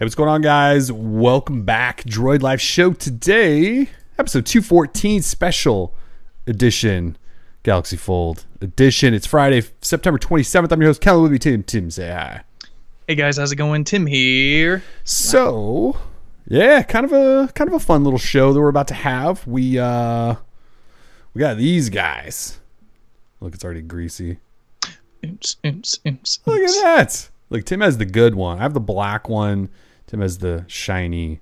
Hey, what's going on, guys? Welcome back, Droid Life Show. Today, episode 214, special edition, Galaxy Fold edition. It's Friday, September 27th. I'm your host, Kellen. Me, Tim. Tim, say hi. Hey guys, how's it going? Tim here. So, yeah, kind of a kind of a fun little show that we're about to have. We uh, we got these guys. Look, it's already greasy. Oops, oops, oops, Look at that. Look, Tim has the good one. I have the black one. Tim has the shiny,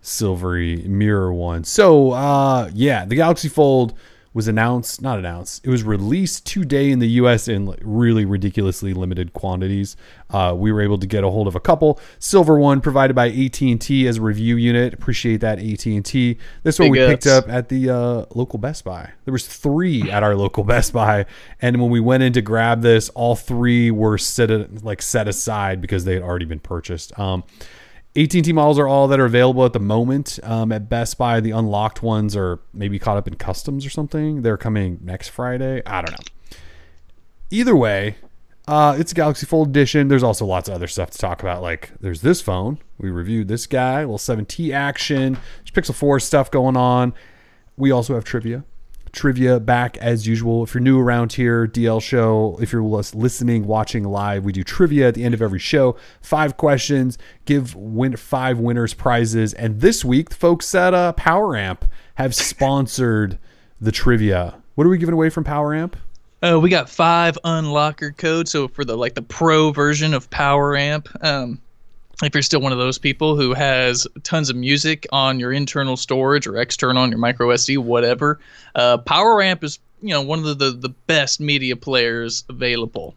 silvery mirror one. So, uh, yeah, the Galaxy Fold was announced, not announced. It was released today in the U.S. in really ridiculously limited quantities. Uh, we were able to get a hold of a couple. Silver one provided by AT&T as a review unit. Appreciate that AT&T. This one Big we picked up at the uh, local Best Buy. There was three at our local Best Buy, and when we went in to grab this, all three were set like set aside because they had already been purchased. Um, AT&T models are all that are available at the moment um, at Best Buy. The unlocked ones are maybe caught up in customs or something. They're coming next Friday. I don't know. Either way, uh, it's a Galaxy Fold edition. There's also lots of other stuff to talk about. Like there's this phone. We reviewed this guy, little 7T action. There's Pixel 4 stuff going on. We also have trivia. Trivia back as usual. If you're new around here, DL show. If you're listening, watching live, we do trivia at the end of every show. Five questions, give win- five winners prizes. And this week, the folks at uh, Poweramp have sponsored the trivia. What are we giving away from Poweramp? Uh, we got five unlocker codes. So for the like the pro version of Poweramp, um, if you're still one of those people who has tons of music on your internal storage or external on your micro SD, whatever, uh, Poweramp is you know one of the, the the best media players available.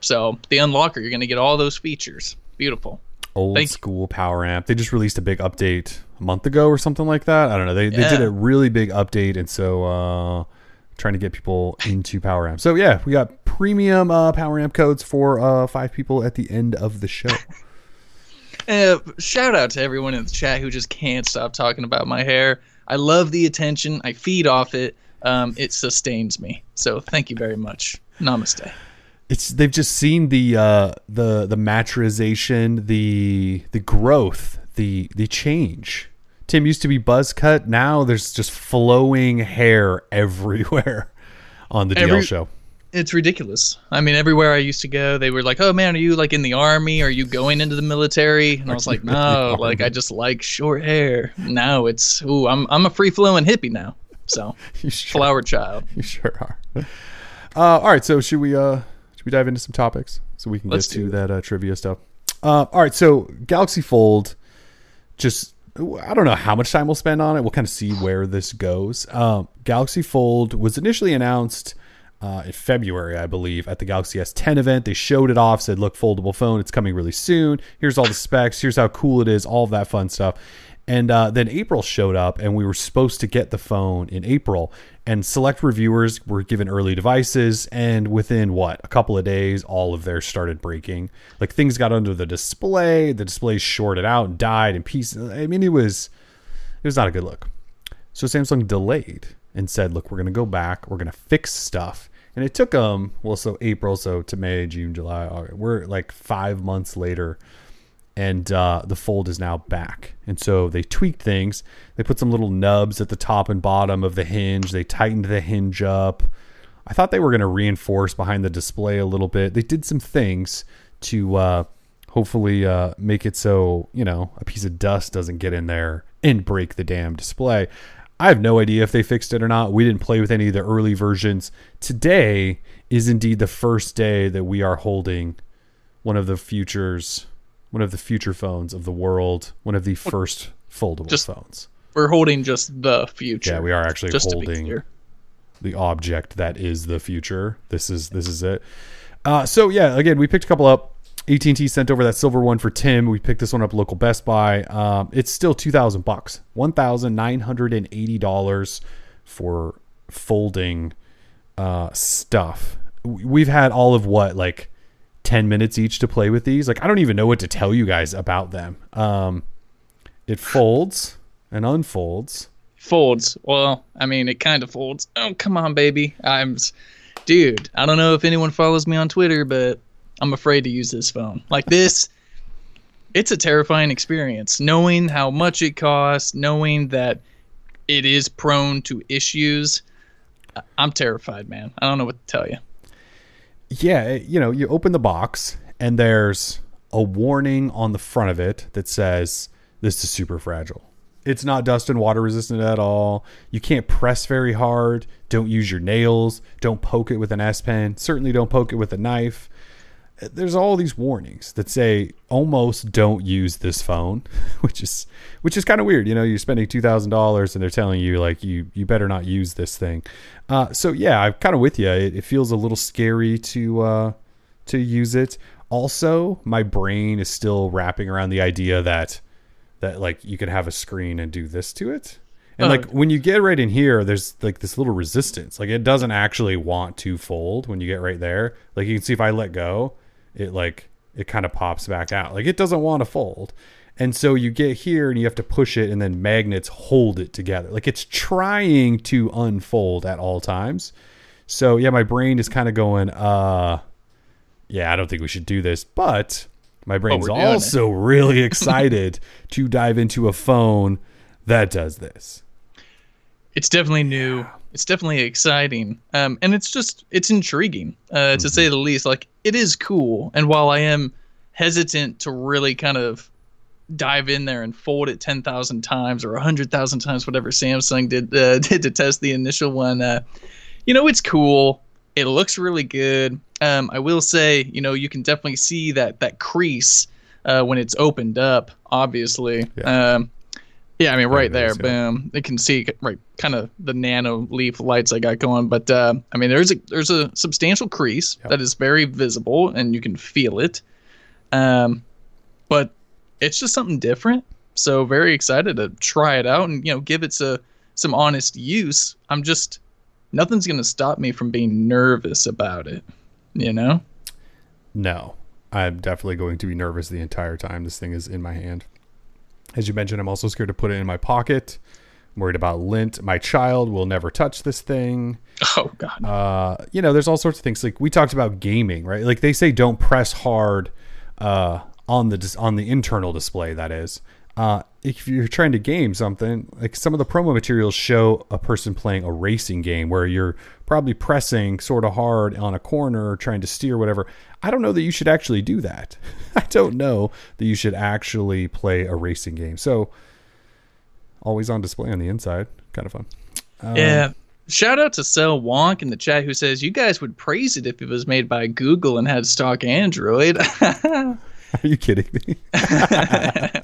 So the unlocker, you're gonna get all those features. Beautiful. old Thank school Poweramp. They just released a big update a month ago or something like that. I don't know. They, they did a really big update and so uh trying to get people into Poweramp. So yeah we got premium uh Poweramp codes for uh five people at the end of the show Uh, shout out to everyone in the chat who just can't stop talking about my hair. I love the attention. I feed off it. Um, it sustains me. So thank you very much. Namaste. it's they've just seen the uh the the maturization the the growth the the change tim used to be buzz cut now there's just flowing hair everywhere on the dl show It's ridiculous. I mean, everywhere I used to go, they were like, "Oh man, are you like in the army? Are you going into the military?" And I was like, "No, like I just like short hair." Now it's, ooh, I'm I'm a free flowing hippie now. So you sure, flower child. you sure are uh all right so should we uh should we dive into some topics so we can Let's get to it. that uh, trivia stuff uh all right so galaxy fold just I don't know how much time we'll spend on it. We'll kind of see where this goes. Um, Galaxy Fold was initially announced uh, in February, I believe, at the Galaxy S10 event. They showed it off, said, "Look, foldable phone. It's coming really soon. Here's all the specs. Here's how cool it is. All of that fun stuff." And uh, then April showed up, and we were supposed to get the phone in April. And select reviewers were given early devices, and within what a couple of days, all of theirs started breaking. Like things got under the display, the display shorted out and died in pieces. I mean, it was it was not a good look. So Samsung delayed and said, "Look, we're going to go back. We're going to fix stuff." And it took them well, so April, so to May, June, July, August. We're like five months later, and uh, the fold is now back. And so they tweaked things. They put some little nubs at the top and bottom of the hinge. They tightened the hinge up. I thought they were going to reinforce behind the display a little bit. They did some things to uh, hopefully uh, make it so you know a piece of dust doesn't get in there and break the damn display. I have no idea if they fixed it or not. We didn't play with any of the early versions. Today is indeed the first day that we are holding one of the futures, one of the future phones of the world, one of the first foldable Just- phones. We're holding just the future. Yeah, we are actually just holding the object that is the future. This is this is it. Uh, so yeah, again, we picked a couple up. AT and T sent over that silver one for Tim. We picked this one up local Best Buy. Um, it's still two thousand bucks, one thousand nine hundred and eighty dollars for folding uh, stuff. We've had all of what like ten minutes each to play with these. Like I don't even know what to tell you guys about them. Um, it folds and unfolds. folds. Well, I mean, it kind of folds. Oh, come on, baby. I'm, dude. I don't know if anyone follows me on Twitter, but I'm afraid to use this phone. Like this, it's a terrifying experience knowing how much it costs, knowing that it is prone to issues. I'm terrified, man. I don't know what to tell you. Yeah, eh, you know, you open the box and there's a warning on the front of it that says this is super fragile. It's not dust and water resistant at all. You can't press very hard. Don't use your nails. Don't poke it with an S pen. Certainly don't poke it with a knife. There's all these warnings that say almost don't use this phone, which is which is kind of weird. You know, you're spending two thousand dollars and they're telling you like you you better not use this thing. Uh, so yeah, I'm kind of with you. It, it feels a little scary to uh, to use it. Also, my brain is still wrapping around the idea that that like you could have a screen and do this to it. And like when you get right in here, there's like this little resistance. Like it doesn't actually want to fold when you get right there. Like you can see if I let go, it like it kind of pops back out. Like it doesn't want to fold. And so you get here and you have to push it and then magnets hold it together. Like it's trying to unfold at all times. So yeah, my brain is kind of going, uh yeah, I don't think we should do this. But my brain's we're it. also really excited to dive into a phone that does this. It's definitely new. It's definitely exciting. Um, and it's just it's intriguing, uh, to say the least. Like it is cool. And while I am hesitant to really kind of dive in there and fold it ten thousand times or hundred thousand times, whatever Samsung did uh, did to test the initial one, uh, you know, it's cool. It looks really good. Um, I will say, you know, you can definitely see that that crease uh, when it's opened up. Obviously, Yeah. um, yeah. I mean, right There it there, is, yeah. boom. They can see right, kind of the Nanoleaf lights I got going. But uh, I mean, there's a there's a substantial crease Yep. that is very visible, and you can feel it. Um, but it's just something different. So very excited to try it out and you know give it a, some honest use. I'm just nothing's gonna stop me from being nervous about it. You know? No, I'm definitely going to be nervous the entire time this thing is in my hand. As you mentioned, I'm also scared to put it in my pocket. I'm worried about lint. My child will never touch this thing. Oh God. Uh, you know, there's all sorts of things. Like we talked about gaming, right? Like they say, don't press hard uh, on the dis- on the internal display. That is, uh, if you're trying to game something, like some of the promo materials show a person playing a racing game where you're probably pressing sort of hard on a corner, trying to steer whatever. I don't know that you should actually do that. I don't know that you should actually play a racing game. So, always on display on the inside, kind of fun. Um, yeah. Shout out to Cell Wonk in the chat who says you guys would praise it if it was made by Google and had stock Android. Are you kidding me?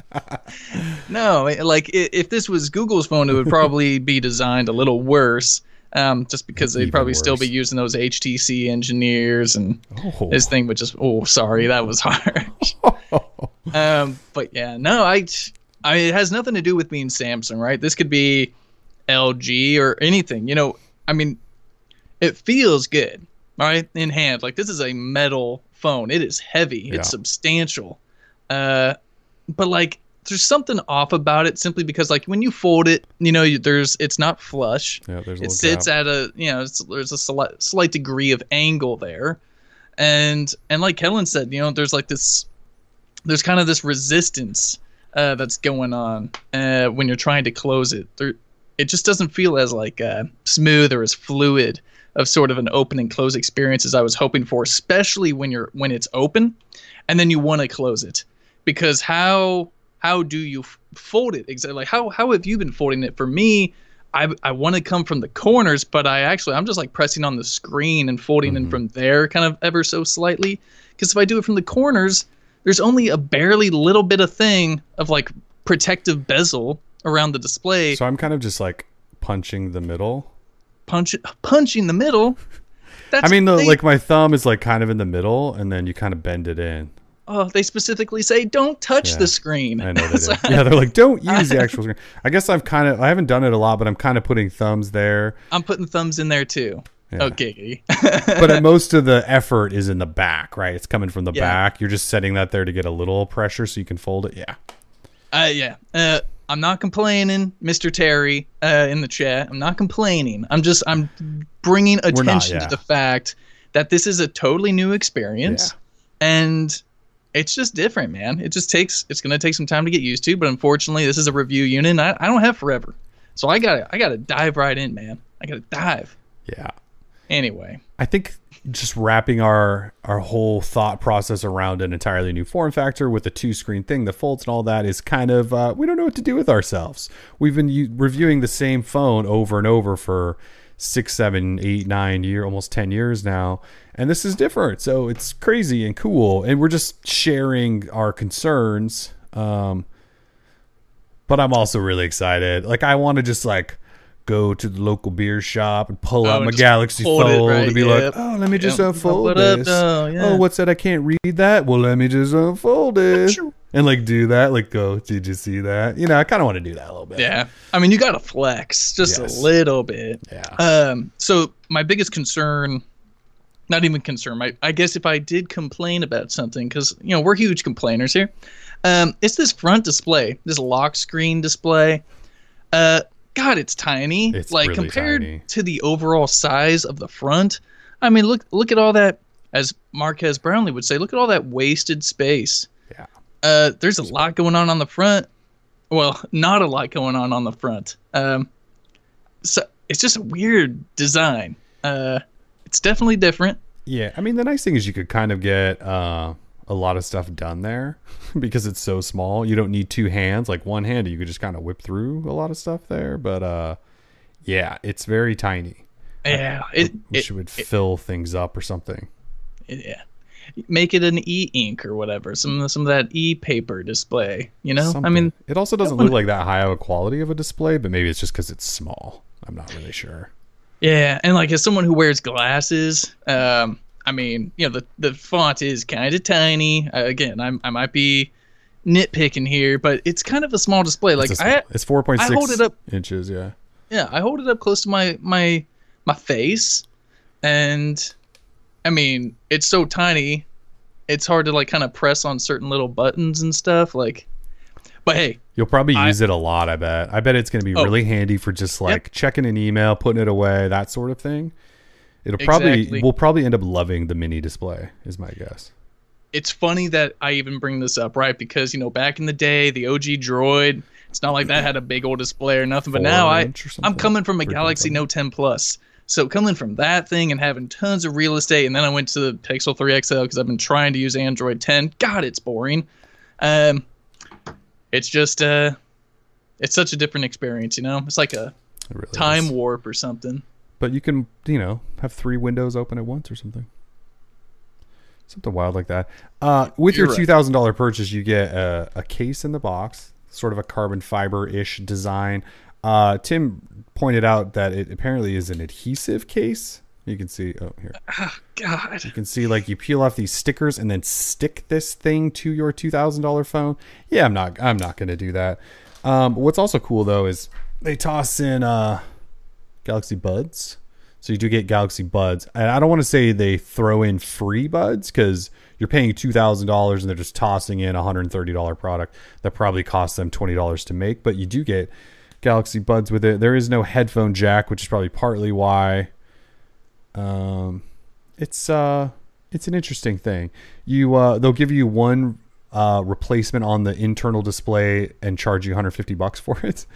no, like if this was Google's phone, it would probably be designed a little worse. Um, just because they'd Even probably still be using those HTC engineers and Oh. this thing would just oh sorry that was harsh um but yeah no I, I it has nothing to do with being samsung right this could be lg or anything you know i mean it feels good right in hand like this is a metal phone. It is heavy. Yeah. it's substantial. Uh but like there's something off about it simply because like when you fold it you know you, there's it's not flush. Yeah, there's a it sits gap. at a you know it's, there's a slight, slight degree of angle there. And and like Kellen said you know there's like this there's kind of this resistance uh, that's going on uh, when you're trying to close it. There it just doesn't feel as like uh, smooth or as fluid of sort of an open and close experience as i was hoping for especially when you're when it's open and then you want to close it. Because how how do you fold it? Exactly like how how have you been folding it? For me i i want to come from the corners but i actually i'm just like pressing on the screen and folding in mm-hmm. from there kind of ever so slightly. Because if i do it from the corners there's only a barely little bit of thing of like protective bezel around the display. So I'm kind of just like punching the middle. Punch punching the middle that's I mean, the, they, like my thumb is like kind of in the middle, and then you kind of bend it in. oh they specifically say don't touch Yeah, the screen I know they So- do. Yeah, they're like, don't use the actual screen. I guess I've kind of, I haven't done it a lot, but I'm kind of putting thumbs there. i'm putting thumbs in there too Yeah. okay But uh, most of the effort is in the back, right? It's coming from the Yeah. back. You're just setting that there to get a little pressure so you can fold it. Yeah. Uh, yeah. Uh, I'm not complaining, Mr. Terry, uh, in the chat. I'm not complaining. I'm just I'm bringing attention yeah. to the fact that this is a totally new experience, and it's just different, man. It just takes it's gonna take some time to get used to. But unfortunately, this is a review unit. And I, I don't have forever, so I got to I got to dive right in, man. I got to dive. Yeah. Anyway, I think just wrapping our our whole thought process around an entirely new form factor with a two screen thing that folds and all that is kind of uh, we don't know what to do with ourselves. We've been u- reviewing the same phone over and over for six, seven, eight, nine year, almost ten years now, and this is different. So it's crazy and cool, and we're just sharing our concerns. Um, but I'm also really excited. Like I want to just like go to the local beer shop and pull Oh, out and my Galaxy fold right, and be yep. like, oh, let me just unfold Fold it up, this. though, yeah. Oh, what's that? I can't read that. Well, let me just unfold it and like do that. Like, go. Did you see that? You know, I kind of want to do that a little bit. yeah. I mean, you got to flex just Yes. a little bit. Yeah. Um, so my biggest concern, not even concern, my, I guess if I did complain about something, because you know we're huge complainers here, um, it's this front display, this lock screen display. Uh, God, it's tiny. It's like really compared tiny. to the overall size of the front. I mean, look look at all that. As Marques Brownlee would say, look at all that wasted space. Yeah. Uh, there's a lot going on on the front. Well, not a lot going on on the front. Um, so it's just a weird design. Uh, it's definitely different. Yeah, I mean the nice thing is you could kind of get uh, a lot of stuff done there because it's so small. You don't need two hands, like one hand. You could just kind of whip through a lot of stuff there. But uh, yeah, it's very tiny. Yeah, it, Wish it, it would fill things up or something. yeah. Make it an e-ink or whatever. Some some of that e-paper display. You know, I mean, it also doesn't look like that high of a quality of a display, but maybe it's just because it's small. I'm not really sure. Yeah, and like as someone who wears glasses, um, I mean, you know, the the font is kind of tiny. Uh, again, I'm I might be nitpicking here, but it's kind of a small display. Like it's, I, it's 4.6 I hold it up- inches. Yeah. yeah, I hold it up close to my my my face, and I mean, it's so tiny, it's hard to like kind of press on certain little buttons and stuff. Like, but hey, You'll probably I- use it a lot, I bet. I bet it's going to be Oh. really handy for just like checking an email, putting it away, that sort of thing. It'll probably Exactly. we'll probably end up loving the mini display, is my guess. it's funny that I even bring this up, right? Because you know, back in the day, the OG Droid, it's not like that had a big old display or nothing. But now I I'm coming from a Galaxy. Note 10 Plus, so coming from that thing and having tons of real estate, and then I went to the Pixel 3 XL because I've been trying to use Android 10. God, it's boring. Um, it's just uh, it's such a different experience, you know. It's like a It really time is. warp or something. But you can, you know, have three windows open at once or something. Something wild like that. Uh, with You're your right. two thousand dollar purchase, you get a, a case in the box, sort of a carbon fiber ish design. Uh, Tim pointed out that it apparently is an adhesive case. You can see. Oh, here. Oh, God, You can see like you peel off these stickers and then stick this thing to your two thousand dollar phone. Yeah, I'm not. I'm not going to do that. Um, what's also cool though is they toss in uh, Galaxy Buds. So you do get Galaxy Buds, and I don't want to say they throw in free buds because you're paying two thousand dollars and they're just tossing in a hundred and thirty dollar product that probably costs them twenty dollars to make. But you do get Galaxy Buds with it. There is no headphone jack, which is probably partly why. Um, it's uh, it's an interesting thing. You uh, they'll give you one uh replacement on the internal display and charge you 150 bucks for it.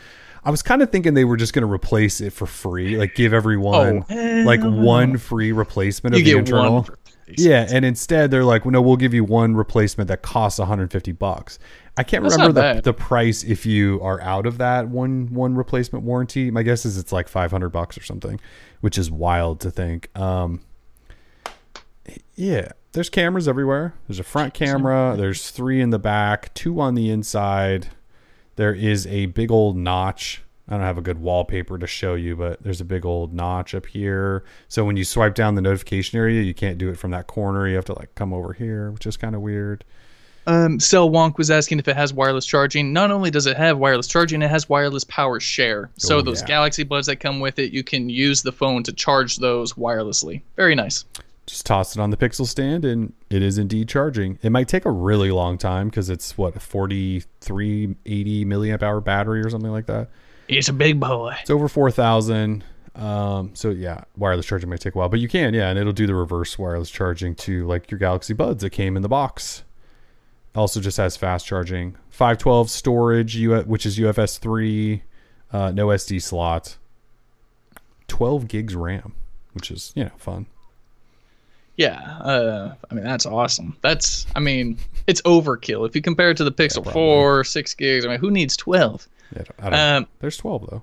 I was kind of thinking they were just going to replace it for free, like give everyone Oh, like one free replacement of the internal. Yeah, and instead they're like, well, no, we'll give you one replacement that costs 150 bucks. I can't That's remember the, bad. the price if you are out of that one one replacement warranty. My guess is it's like 500 bucks or something, which is wild to think. Um, yeah, there's cameras everywhere. There's a front camera. There's three in the back, two on the inside. There is a big old notch. I don't have a good wallpaper to show you, but there's a big old notch up here. So when you swipe down the notification area, you can't do it from that corner. You have to like come over here, which is kind of weird. Um, Cell Wonk was asking if it has wireless charging. Not only does it have wireless charging, it has wireless power share. So Oh, those yeah. Galaxy Buds that come with it, you can use the phone to charge those wirelessly. Very nice. Just toss it on the Pixel stand, and it is indeed charging. It might take a really long time because it's what a 4380 milliamp hour battery or something like that. It's a big boy. It's over 4,000. Um, so yeah, wireless charging might take a while, but you can, yeah, and it'll do the reverse wireless charging to like your Galaxy Buds that came in the box. Also, just has fast charging. 512 storage, which is UFS 3, uh, no SD slot. 12 gigs RAM, which is you know fun. Yeah, uh, I mean that's awesome. That's, I mean, it's overkill if you compare it to the Pixel probably. Four, six gigs. I mean, who needs twelve? Yeah, Um, there's 12 though.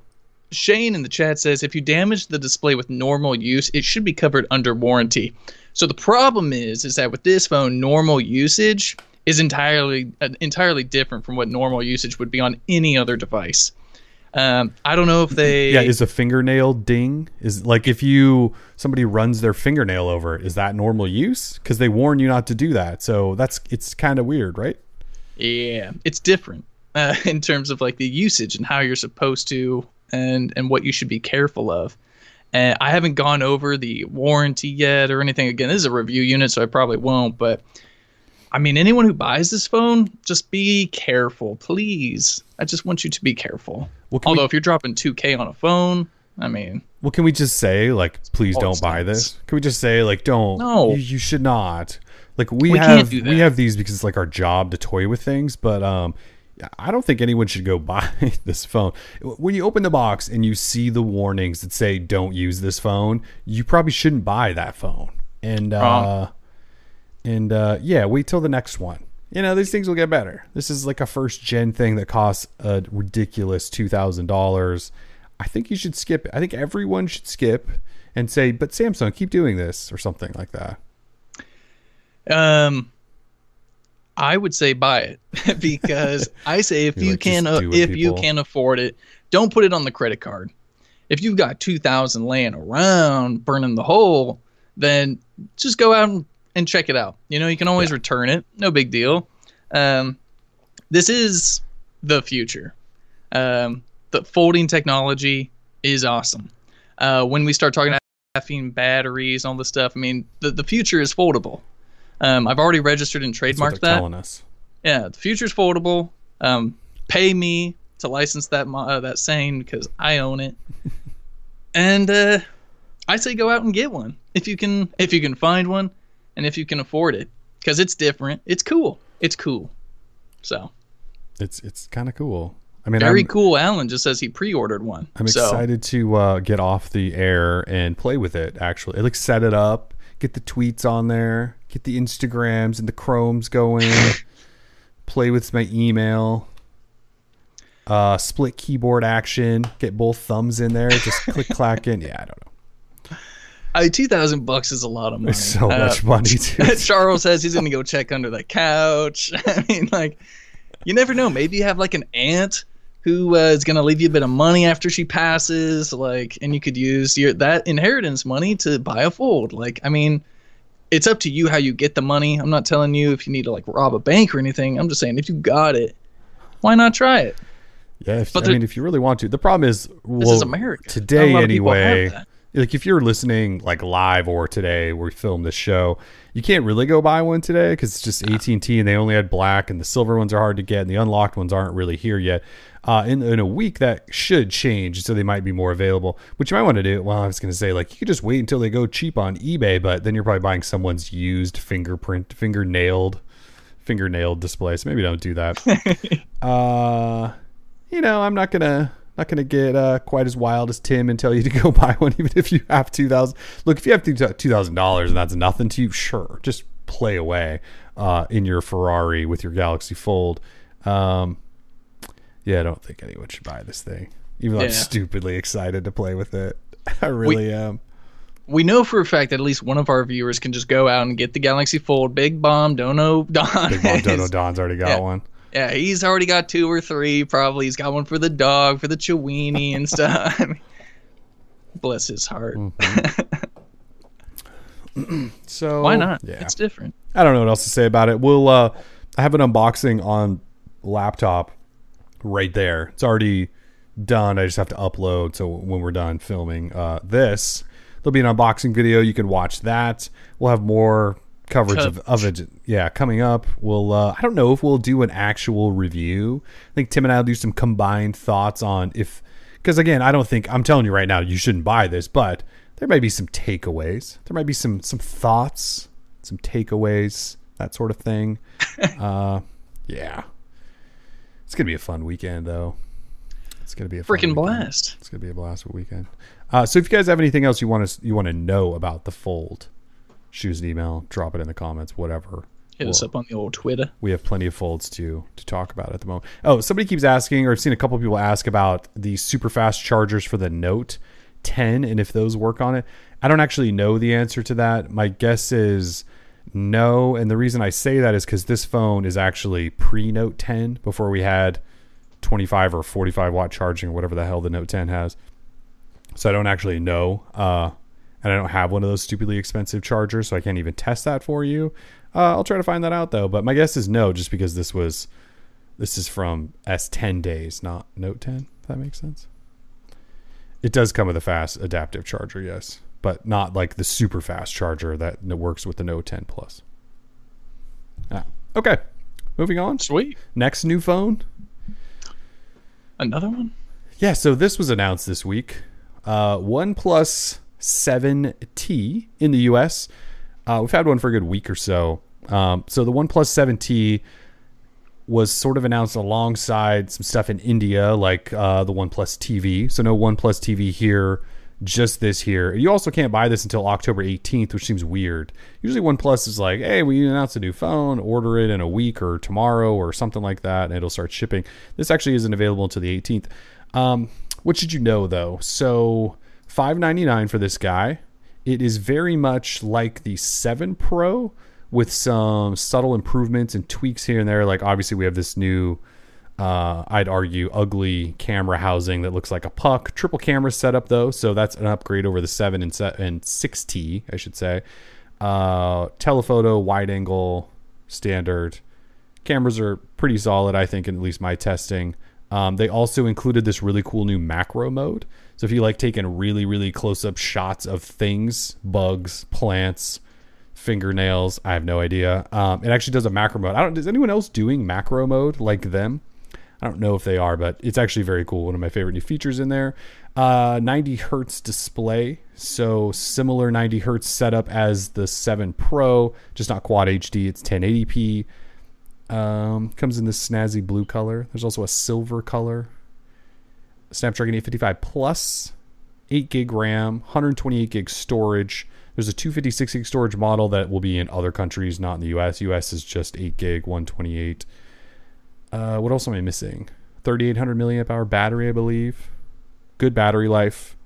Shane in the chat says if you damage the display with normal use, it should be covered under warranty. So the problem is, is that with this phone, normal usage is entirely uh, entirely different from what normal usage would be on any other device. Um, I don't know if they. Yeah, is a fingernail ding is like if you somebody runs their fingernail over, is that normal use? Because they warn you not to do that. So that's it's kind of weird, right? Yeah, it's different uh, in terms of like the usage and how you're supposed to and and what you should be careful of. And I haven't gone over the warranty yet or anything. Again, this is a review unit, so I probably won't. But I mean, anyone who buys this phone, just be careful, please. I just want you to be careful. Well, Although we, if you're dropping 2K on a phone, I mean, well, can we just say like, please don't buy stunts. this? Can we just say like, don't? No. you, you should not. Like we, We have we have these because it's like our job to toy with things, but um. I don't think anyone should go buy this phone. When you open the box and you see the warnings that say "Don't use this phone," you probably shouldn't buy that phone. And uh, Wrong. and uh, yeah, wait till the next one. You know, these things will get better. This is like a first gen thing that costs a ridiculous two thousand dollars. I think you should skip it. I think everyone should skip and say, "But Samsung, keep doing this" or something like that. Um, I would say buy it because I say if you like, can, uh, if you people. can afford it, don't put it on the credit card. If you've got two thousand laying around burning the hole, then just go out and, and check it out. You know, you can always return it. No big deal. Um, this is the future. Um, the folding technology is awesome. Uh, when we start talking about graphene batteries and all this stuff, I mean, the, the future is foldable. Um, I've already registered and trademarked that. telling us. Yeah, the future is foldable. Um, pay me to license that mo- uh, that saying because I own it. and uh, I say go out and get one if you can if you can find one and if you can afford it because it's different. It's cool. It's cool. So It's it's kind of cool. I mean, very I'm, cool. Alan just says he pre-ordered one. I'm so, excited to uh, get off the air and play with it. Actually, it like set it up, get the tweets on there, get the Instagrams and the Chromes going, play with my email, uh, split keyboard action, get both thumbs in there, just click clacking. Yeah, I don't know. I mean, two thousand bucks is a lot of money. It's so Uh, much money too. Charles says he's gonna go check under the couch. I mean, like, you never know. Maybe you have like an aunt who uh, is gonna leave you a bit of money after she passes, like, and you could use your that inheritance money to buy a fold. Like, I mean, it's up to you how you get the money. I'm not telling you if you need to like rob a bank or anything. I'm just saying if you got it, why not try it? Yeah, if, But I mean, if you really want to. The problem is, well, is America. Today a lot of people have anyway. Like if you're listening like live or today, where we filmed this show, you can't really go buy one today because it's just AT and T, and they only had black, and the silver ones are hard to get, and the unlocked ones aren't really here yet. Uh, in in a week that should change, so they might be more available. Which you might want to do. Well, I was going to say like you could just wait until they go cheap on eBay, but then you're probably buying someone's used fingerprint, fingernailed, fingernailed display. So maybe don't do that. uh, you know, I'm not gonna not gonna get uh, quite as wild as Tim and tell you to go buy one, even if you have two thousand. Look, if you have two thousand dollars and that's nothing to you, sure, just play away uh, in your Ferrari with your Galaxy Fold. Um, yeah, I don't think anyone should buy this thing, even though I'm stupidly excited to play with it. I really am. we know for a fact that at least one of our viewers can just go out and get the Galaxy Fold. Big Bomb, Dono Don. Big Mom Dono Don's already got Yeah. one. Yeah, he's already got two or three. Probably he's got one for the dog, for the Chiweenie and stuff. I mean, bless his heart. So Why not? Yeah, It's different. I don't know what else to say about it. We'll uh I have an unboxing on laptop right there. It's already done. I just have to upload so when we're done filming uh this, there'll be an unboxing video. You can watch that. We'll have more coverage of, of it yeah coming up we'll uh i don't know if we'll do an actual review i think tim and i'll do some combined thoughts on if because again i don't think i'm telling you right now you shouldn't buy this but there might be some takeaways there might be some some thoughts some takeaways that sort of thing uh Yeah. It's gonna be a fun weekend though. It's gonna be a Freaking blast. It's gonna be a blast of weekend. Uh, so if you guys have anything else you want to you want to know about the fold, shoot us an email, drop it in the comments, whatever. Hit us We'll- up on the old Twitter. we have plenty of folds to to talk about at the moment. Oh, somebody keeps asking, or I've seen a couple people ask about the super fast chargers for the Note 10 and if those work on it. I don't actually know the answer to that. My guess is no, and the reason I say that is because this phone is actually pre Note 10 before we had 25 or 45 watt charging or whatever the hell the Note 10 has. So I don't actually know. Uh, and I don't have one of those stupidly expensive chargers, so I can't even test that for you. Uh, I'll try to find that out though, but my guess is no, just because this was this is from S10 days, not Note 10. If that makes sense. It does come with a fast adaptive charger, yes, but not like the super fast charger that works with the Note 10 Plus. Ah, okay, moving on. Sweet. Next new phone. Another one? Yeah, so this was announced this week. Uh, OnePlus 7T in the US. Uh, we've had one for a good week or so. Um, so the OnePlus 7T was sort of announced alongside some stuff in India, like uh, the OnePlus TV. So no OnePlus TV here, just this here. You also can't buy this until October 18th, which seems weird. Usually OnePlus is like, hey, we announced a new phone, order it in a week or tomorrow or something like that, and it'll start shipping. This actually isn't available until the 18th. Um, what should you know though? So 599 for this guy. It is very much like the 7 Pro with some subtle improvements and tweaks here and there. Like obviously we have this new uh, I'd argue ugly camera housing that looks like a puck. Triple camera setup though, so that's an upgrade over the 7 and, se- and 6T, I should say. Uh, telephoto, wide angle, standard. Cameras are pretty solid, I think, in at least my testing. Um, they also included this really cool new macro mode. So if you like taking really, really close up shots of things, bugs, plants, fingernails, I have no idea. Um, it actually does a macro mode. I don't. Is anyone else doing macro mode like them? I don't know if they are, but it's actually very cool. One of my favorite new features in there. Uh, 90 hertz display, so similar 90 hertz setup as the 7 Pro, just not quad HD. It's 1080p. Um, comes in this snazzy blue color. There's also a silver color. Snapdragon 855 Plus, 8 gig RAM, 128 gig storage. There's a 256 gig storage model that will be in other countries, not in the US. US is just 8 gig, 128. Uh, what else am I missing? 3800 milliamp hour battery, I believe. Good battery life.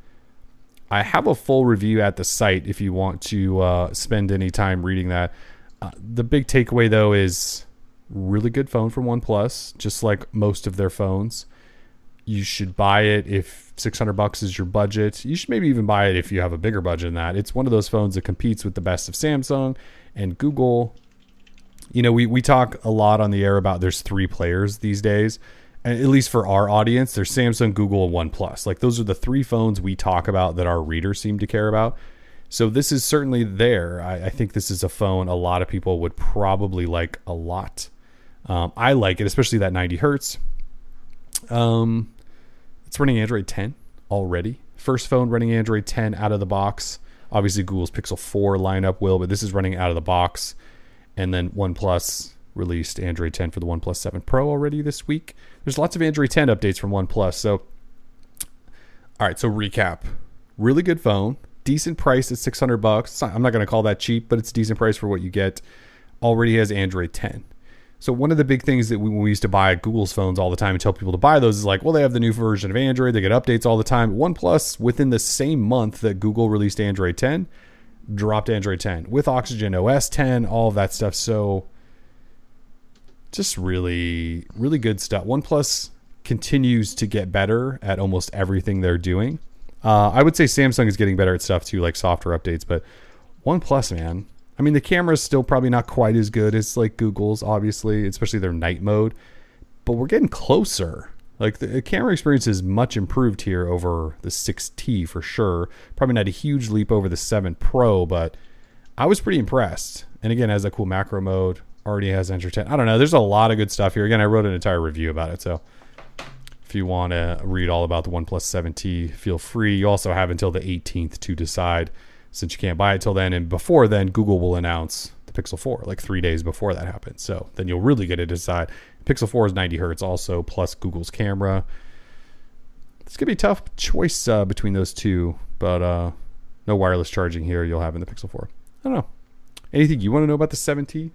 I have a full review at the site if you want to uh, spend any time reading that. Uh, the big takeaway though is really good phone from OnePlus, just like most of their phones. You should buy it if 600 bucks is your budget. You should maybe even buy it if you have a bigger budget than that. It's one of those phones that competes with the best of Samsung and Google. You know, we, we talk a lot on the air about there's three players these days. At least for our audience, there's Samsung, Google, and OnePlus. Like those are the three phones we talk about that our readers seem to care about. So this is certainly there. I, I think this is a phone a lot of people would probably like a lot. Um, I like it, especially that 90 hertz. Um, it's running Android 10 already. First phone running Android 10 out of the box. Obviously, Google's Pixel 4 lineup will, but this is running out of the box. And then OnePlus released Android 10 for the OnePlus 7 Pro already this week. There's lots of Android 10 updates from OnePlus. So, all right. So recap: really good phone, decent price at 600 bucks. I'm not going to call that cheap, but it's a decent price for what you get. Already has Android 10. So one of the big things that we, we used to buy Google's phones all the time and tell people to buy those is like, well, they have the new version of Android. They get updates all the time. OnePlus, within the same month that Google released Android 10, dropped Android 10 with Oxygen OS 10, all of that stuff. So just really, really good stuff. OnePlus continues to get better at almost everything they're doing. Uh, I would say Samsung is getting better at stuff too, like software updates, but OnePlus, man. I mean, the camera's still probably not quite as good as like Google's, obviously, especially their night mode, but we're getting closer. Like the camera experience is much improved here over the 6T for sure. Probably not a huge leap over the 7 Pro, but I was pretty impressed. And again, has a cool macro mode. Already has Android 10. I don't know. There's a lot of good stuff here. Again, I wrote an entire review about it, so if you want to read all about the OnePlus 7T, feel free. You also have until the 18th to decide, since you can't buy it till then. And before then, Google will announce the Pixel 4, like three days before that happens. So then you'll really get to decide. Pixel 4 is 90 hertz also, plus Google's camera. It's gonna be a tough choice uh, between those two, but uh, no wireless charging here. You'll have in the Pixel 4. I don't know. Anything you want to know about the 7T?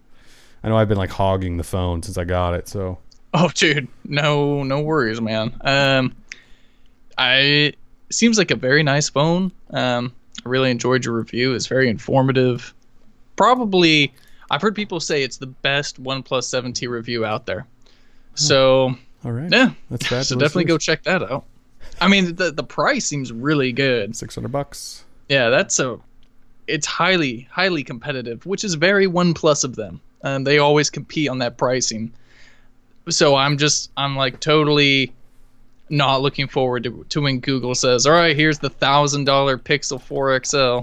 I know I've been like hogging the phone since I got it, so Oh, dude, no, no worries, man. Um, I seems like a very nice phone. Um, I really enjoyed your review. It's very informative. Probably, I've heard people say it's the best OnePlus 7T review out there. So all right. yeah, That's bad. so definitely go check that out. I mean, the the price seems really good. 600 bucks. Yeah, that's a. It's highly highly competitive, which is very OnePlus of them. Um, they always compete on that pricing. So I'm just I'm like totally not looking forward to, to when Google says, "All right, here's the thousand dollar Pixel 4 XL."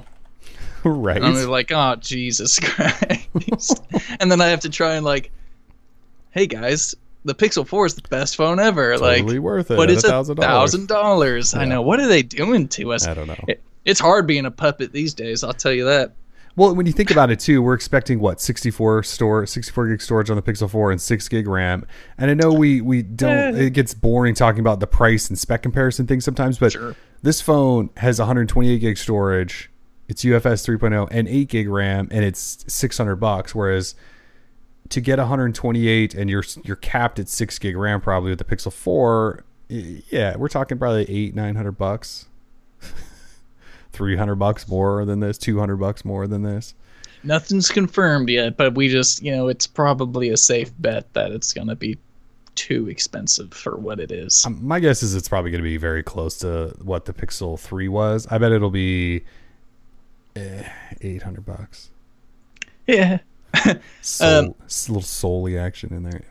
right. And I'm like, "Oh Jesus Christ!" and then I have to try and like, "Hey guys, the Pixel 4 is the best phone ever." totally like, worth it. but it's a $1,000. I know. What are they doing to us? I don't know. It- it's hard being a puppet these days. I'll tell you that. Well, when you think about it too, we're expecting what 64 store 64 gig storage on the Pixel 4 and 6 gig RAM. And I know we we don't Eh. it gets boring talking about the price and spec comparison thing sometimes, but Sure. this phone has 128 gig storage, it's UFS 3.0 and 8 gig RAM and it's 600 bucks whereas to get 128 and you're you're capped at 6 gig RAM probably with the Pixel 4, yeah, we're talking probably 8 900 bucks. 300 bucks more than this, 200 bucks more than this. Nothing's confirmed yet, but we just, you know, it's probably a safe bet that it's going to be too expensive for what it is. Um, my guess is it's probably going to be very close to what the Pixel 3 was. I bet it'll be eh, 800 bucks. yeah. Soul, Um, little Soli action in there.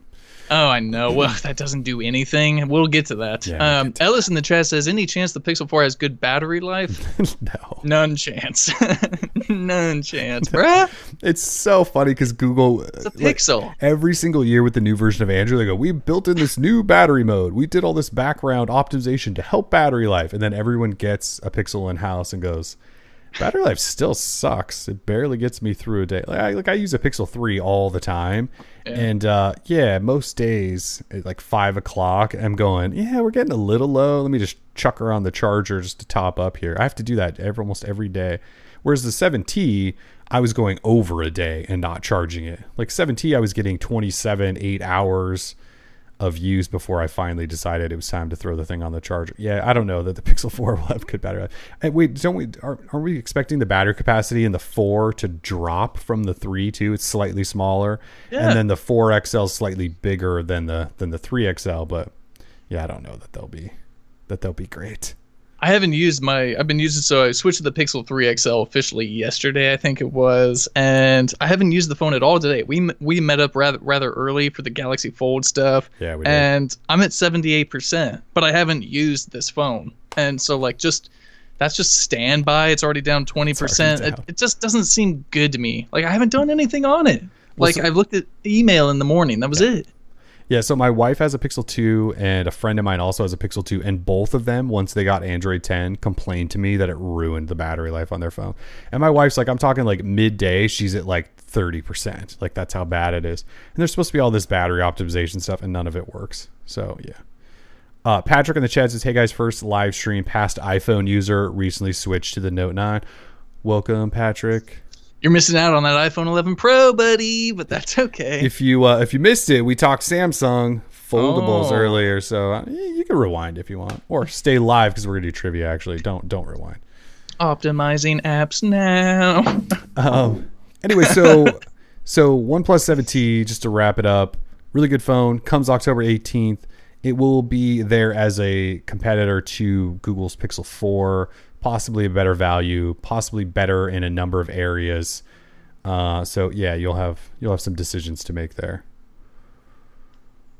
Oh, I know. Well, that doesn't do anything. We'll get to that. Yeah, um, get to Ellis in the chat says, "Any chance the Pixel 4 has good battery life? no. None chance. None chance, bruh. It's so funny because Google, It's a like, Pixel. every single year with the new version of Android, they go, we built in this new battery mode. We did all this background optimization to help battery life. And then everyone gets a Pixel in house and goes, battery life still sucks. It barely gets me through a day. Like I, like I use a Pixel 3 all the time. And uh, yeah, most days at like five o'clock, I'm going, yeah, we're getting a little low. Let me just chuck her on the charger just to top up here. I have to do that every, almost every day. Whereas the 7T, I was going over a day and not charging it. Like 7T, I was getting 27, eight hours of use before I finally decided it was time to throw the thing on the charger. Yeah, I don't know that the Pixel 4 will have good battery. And wait, don't we are, are we expecting the battery capacity in the 4 to drop from the 3 too? It's slightly smaller. Yeah. And then the 4XL is slightly bigger than the than the 3XL, but yeah, I don't know that they'll be that they'll be great. I haven't used my. I've been using so I switched to the Pixel 3 XL officially yesterday, I think it was, and I haven't used the phone at all today. We we met up rather rather early for the Galaxy Fold stuff. Yeah, we did. and I'm at 78 percent, but I haven't used this phone, and so like just that's just standby. It's already down 20 percent. It, it just doesn't seem good to me. Like I haven't done anything on it. Like so- I've looked at email in the morning. That was it. Yeah, so my wife has a Pixel 2 and a friend of mine also has a Pixel 2 and both of them once they got Android 10 complained to me that it ruined the battery life on their phone. And my wife's like I'm talking like midday, she's at like 30%. Like that's how bad it is. And there's supposed to be all this battery optimization stuff and none of it works. So, yeah. Uh, Patrick in the chat says, "Hey guys, first live stream past iPhone user recently switched to the Note 9. Welcome, Patrick. You're missing out on that iPhone 11 Pro, buddy, but that's okay. If you uh, if you missed it, we talked Samsung foldables Oh. earlier, so uh, you can rewind if you want, or stay live because we're gonna do trivia. Actually, don't don't rewind. Optimizing apps now. Um, anyway, so so OnePlus 7T, just to wrap it up, really good phone. Comes October 18th. It will be there as a competitor to Google's Pixel 4, possibly a better value, possibly better in a number of areas. Uh, so yeah, you'll have you'll have some decisions to make there.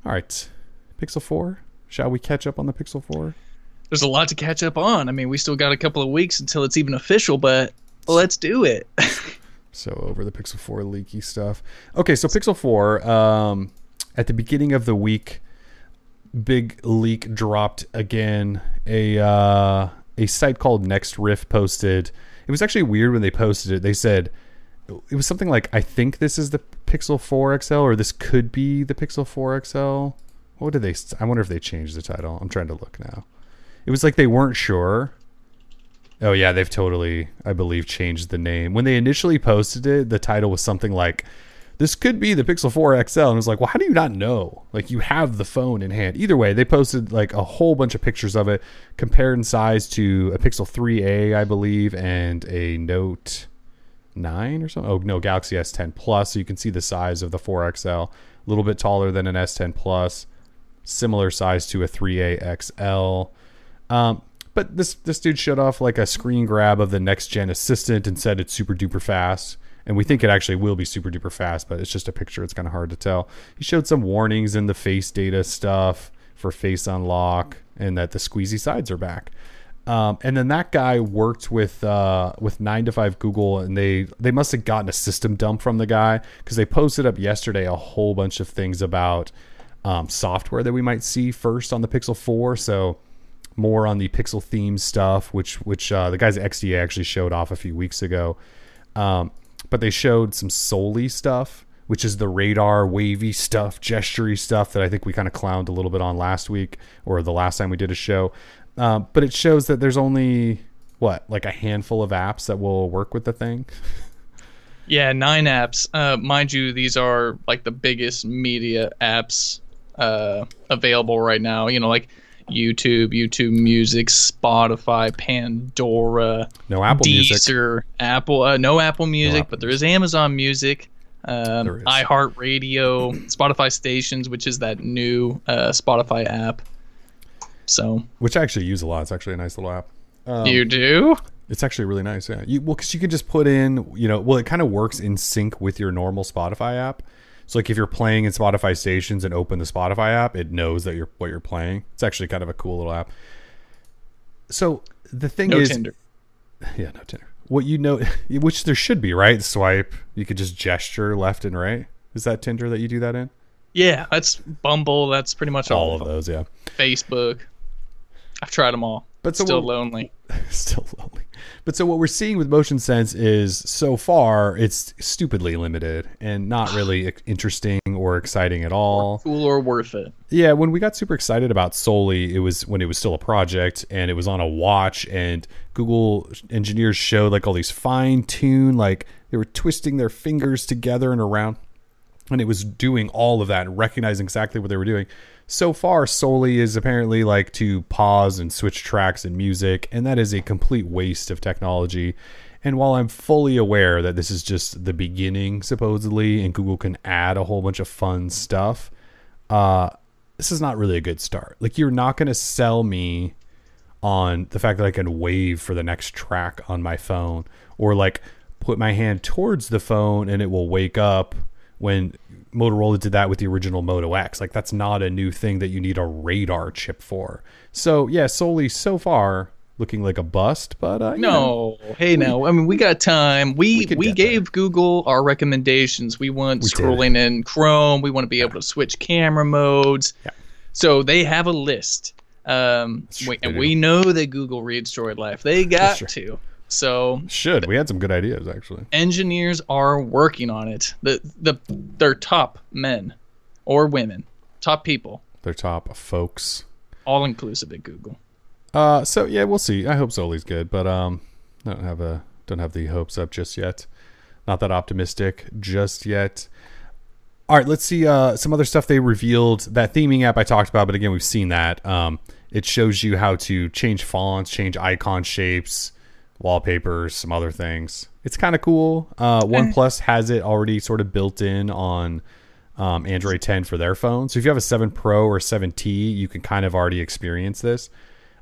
All right, Pixel 4. Shall we catch up on the Pixel 4? There's a lot to catch up on. I mean, we still got a couple of weeks until it's even official, but let's do it. So over the Pixel 4 leaky stuff. Okay, so Pixel 4, um, at the beginning of the week, big leak dropped again. A uh, a site called Nextrift posted. It was actually weird when they posted it. They said it was something like I think this is the Pixel 4 XL or this could be the Pixel 4 XL. What did they? I wonder if they changed the title. I'm trying to look now. It was like they weren't sure. Oh yeah, they've totally, I believe, changed the name. When they initially posted it, the title was something like this could be the Pixel 4 XL. And it was like, well, how do you not know? Like, you have the phone in hand. Either way, they posted like a whole bunch of pictures of it, compared in size to a Pixel 3A, I believe, and a Note 9 or something. Oh, no, Galaxy S10 Plus. So you can see the size of the 4 XL. A little bit taller than an S10 Plus, similar size to a 3A XL. Um, but this this dude showed off like a screen grab of the next gen assistant and said it's super duper fast and we think it actually will be super duper fast, but it's just a picture. It's kind of hard to tell. He showed some warnings in the face data stuff for face unlock and that the squeezy sides are back. Um, and then that guy worked with uh, with nine to five Google, and they they must have gotten a system dump from the guy because they posted up yesterday a whole bunch of things about um, software that we might see first on the Pixel Four. So more on the Pixel theme stuff, which which uh, the guys at XDA actually showed off a few weeks ago. Um, but they showed some Soli stuff, which is the radar wavy stuff, gestury stuff that I think we kind of clowned a little bit on last week or the last time we did a show. Um, but it shows that there's only what like a handful of apps that will work with the thing. Yeah, nine apps. Uh, mind you, these are like the biggest media apps uh, available right now. You know, like YouTube, YouTube Music, Spotify, Pandora, no Apple Deezer, Music. Apple, uh, no Apple Music, Apple but there is Amazon Music, um, iHeartRadio, Spotify Stations, which is that new uh, Spotify app. So which I actually use a lot. It's actually a nice little app. Um, you do? It's actually really nice. Yeah. You, well, because you can just put in, you know, well, it kind of works in sync with your normal Spotify app. So, like, if you're playing in Spotify stations and open the Spotify app, it knows that you're what you're playing. It's actually kind of a cool little app. So the thing No is, Tinder. yeah, no Tinder. What you know, which there should be, right? Swipe. You could just gesture left and right. Is that Tinder that you do that in? Yeah, that's Bumble. That's pretty much all, All of those, yeah. Facebook. I've tried them all. But so Still lonely. still lonely. But so what we're seeing with motion sense is so far it's stupidly limited and not really interesting or exciting at all. Cool or worth it? Yeah, when we got super excited about Soli, it was when it was still a project and it was on a watch and Google engineers showed like all these fine tune like they were twisting their fingers together and around and it was doing all of that and recognizing exactly what they were doing. So far, Soli is apparently like to pause and switch tracks and music, and that is a complete waste of technology. And while I'm fully aware that this is just the beginning, supposedly, and Google can add a whole bunch of fun stuff, uh, this is not really a good start. Like, you're not going to sell me on the fact that I can wave for the next track on my phone or like put my hand towards the phone and it will wake up when Motorola did that with the original Moto X. Like that's not a new thing that you need a radar chip for. So yeah, Soli so far looking like a bust, but uh, you know, No, hey now. I mean, we got time. We we, get gave Google our recommendations. We want We did. scrolling in Chrome. We want to be able to switch camera modes. Yeah. So they have a list. Um, we, and we know that Google reads Droid Life. They got to. So should we had some good ideas actually. engineers are working on it. The the they're top men or women, top people, They're top folks. all inclusive at Google. Uh, so yeah, we'll see. I hope Soli's good, but um, I don't have a don't have the hopes up just yet. Not that optimistic just yet. All right, let's see uh, some other stuff they revealed. That theming app I talked about, but again, we've seen that. Um, it shows you how to change fonts, change icon shapes, wallpapers, some other things. It's kind of cool. Uh, OnePlus has it already sort of built in on um, Android 10 for their phone. So if you have a 7 Pro or 7T, you can kind of already experience this.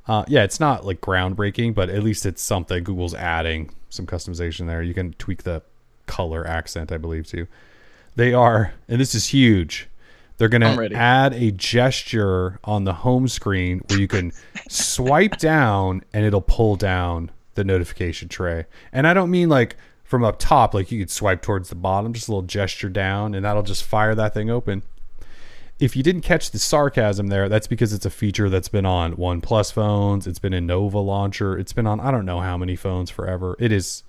Uh, yeah, it's not like groundbreaking, but at least it's something. Google's adding some customization there. You can tweak the color accent, I believe, too. They are, and this is huge. They're going to add a gesture on the home screen where you can swipe down and it'll pull down the notification tray. And I don't mean like from up top, like you could swipe towards the bottom, just a little gesture down, and that'll just fire that thing open. If you didn't catch the sarcasm there, that's because it's a feature that's been on OnePlus phones. It's been in Nova launcher. It's been on I don't know how many phones forever. It is.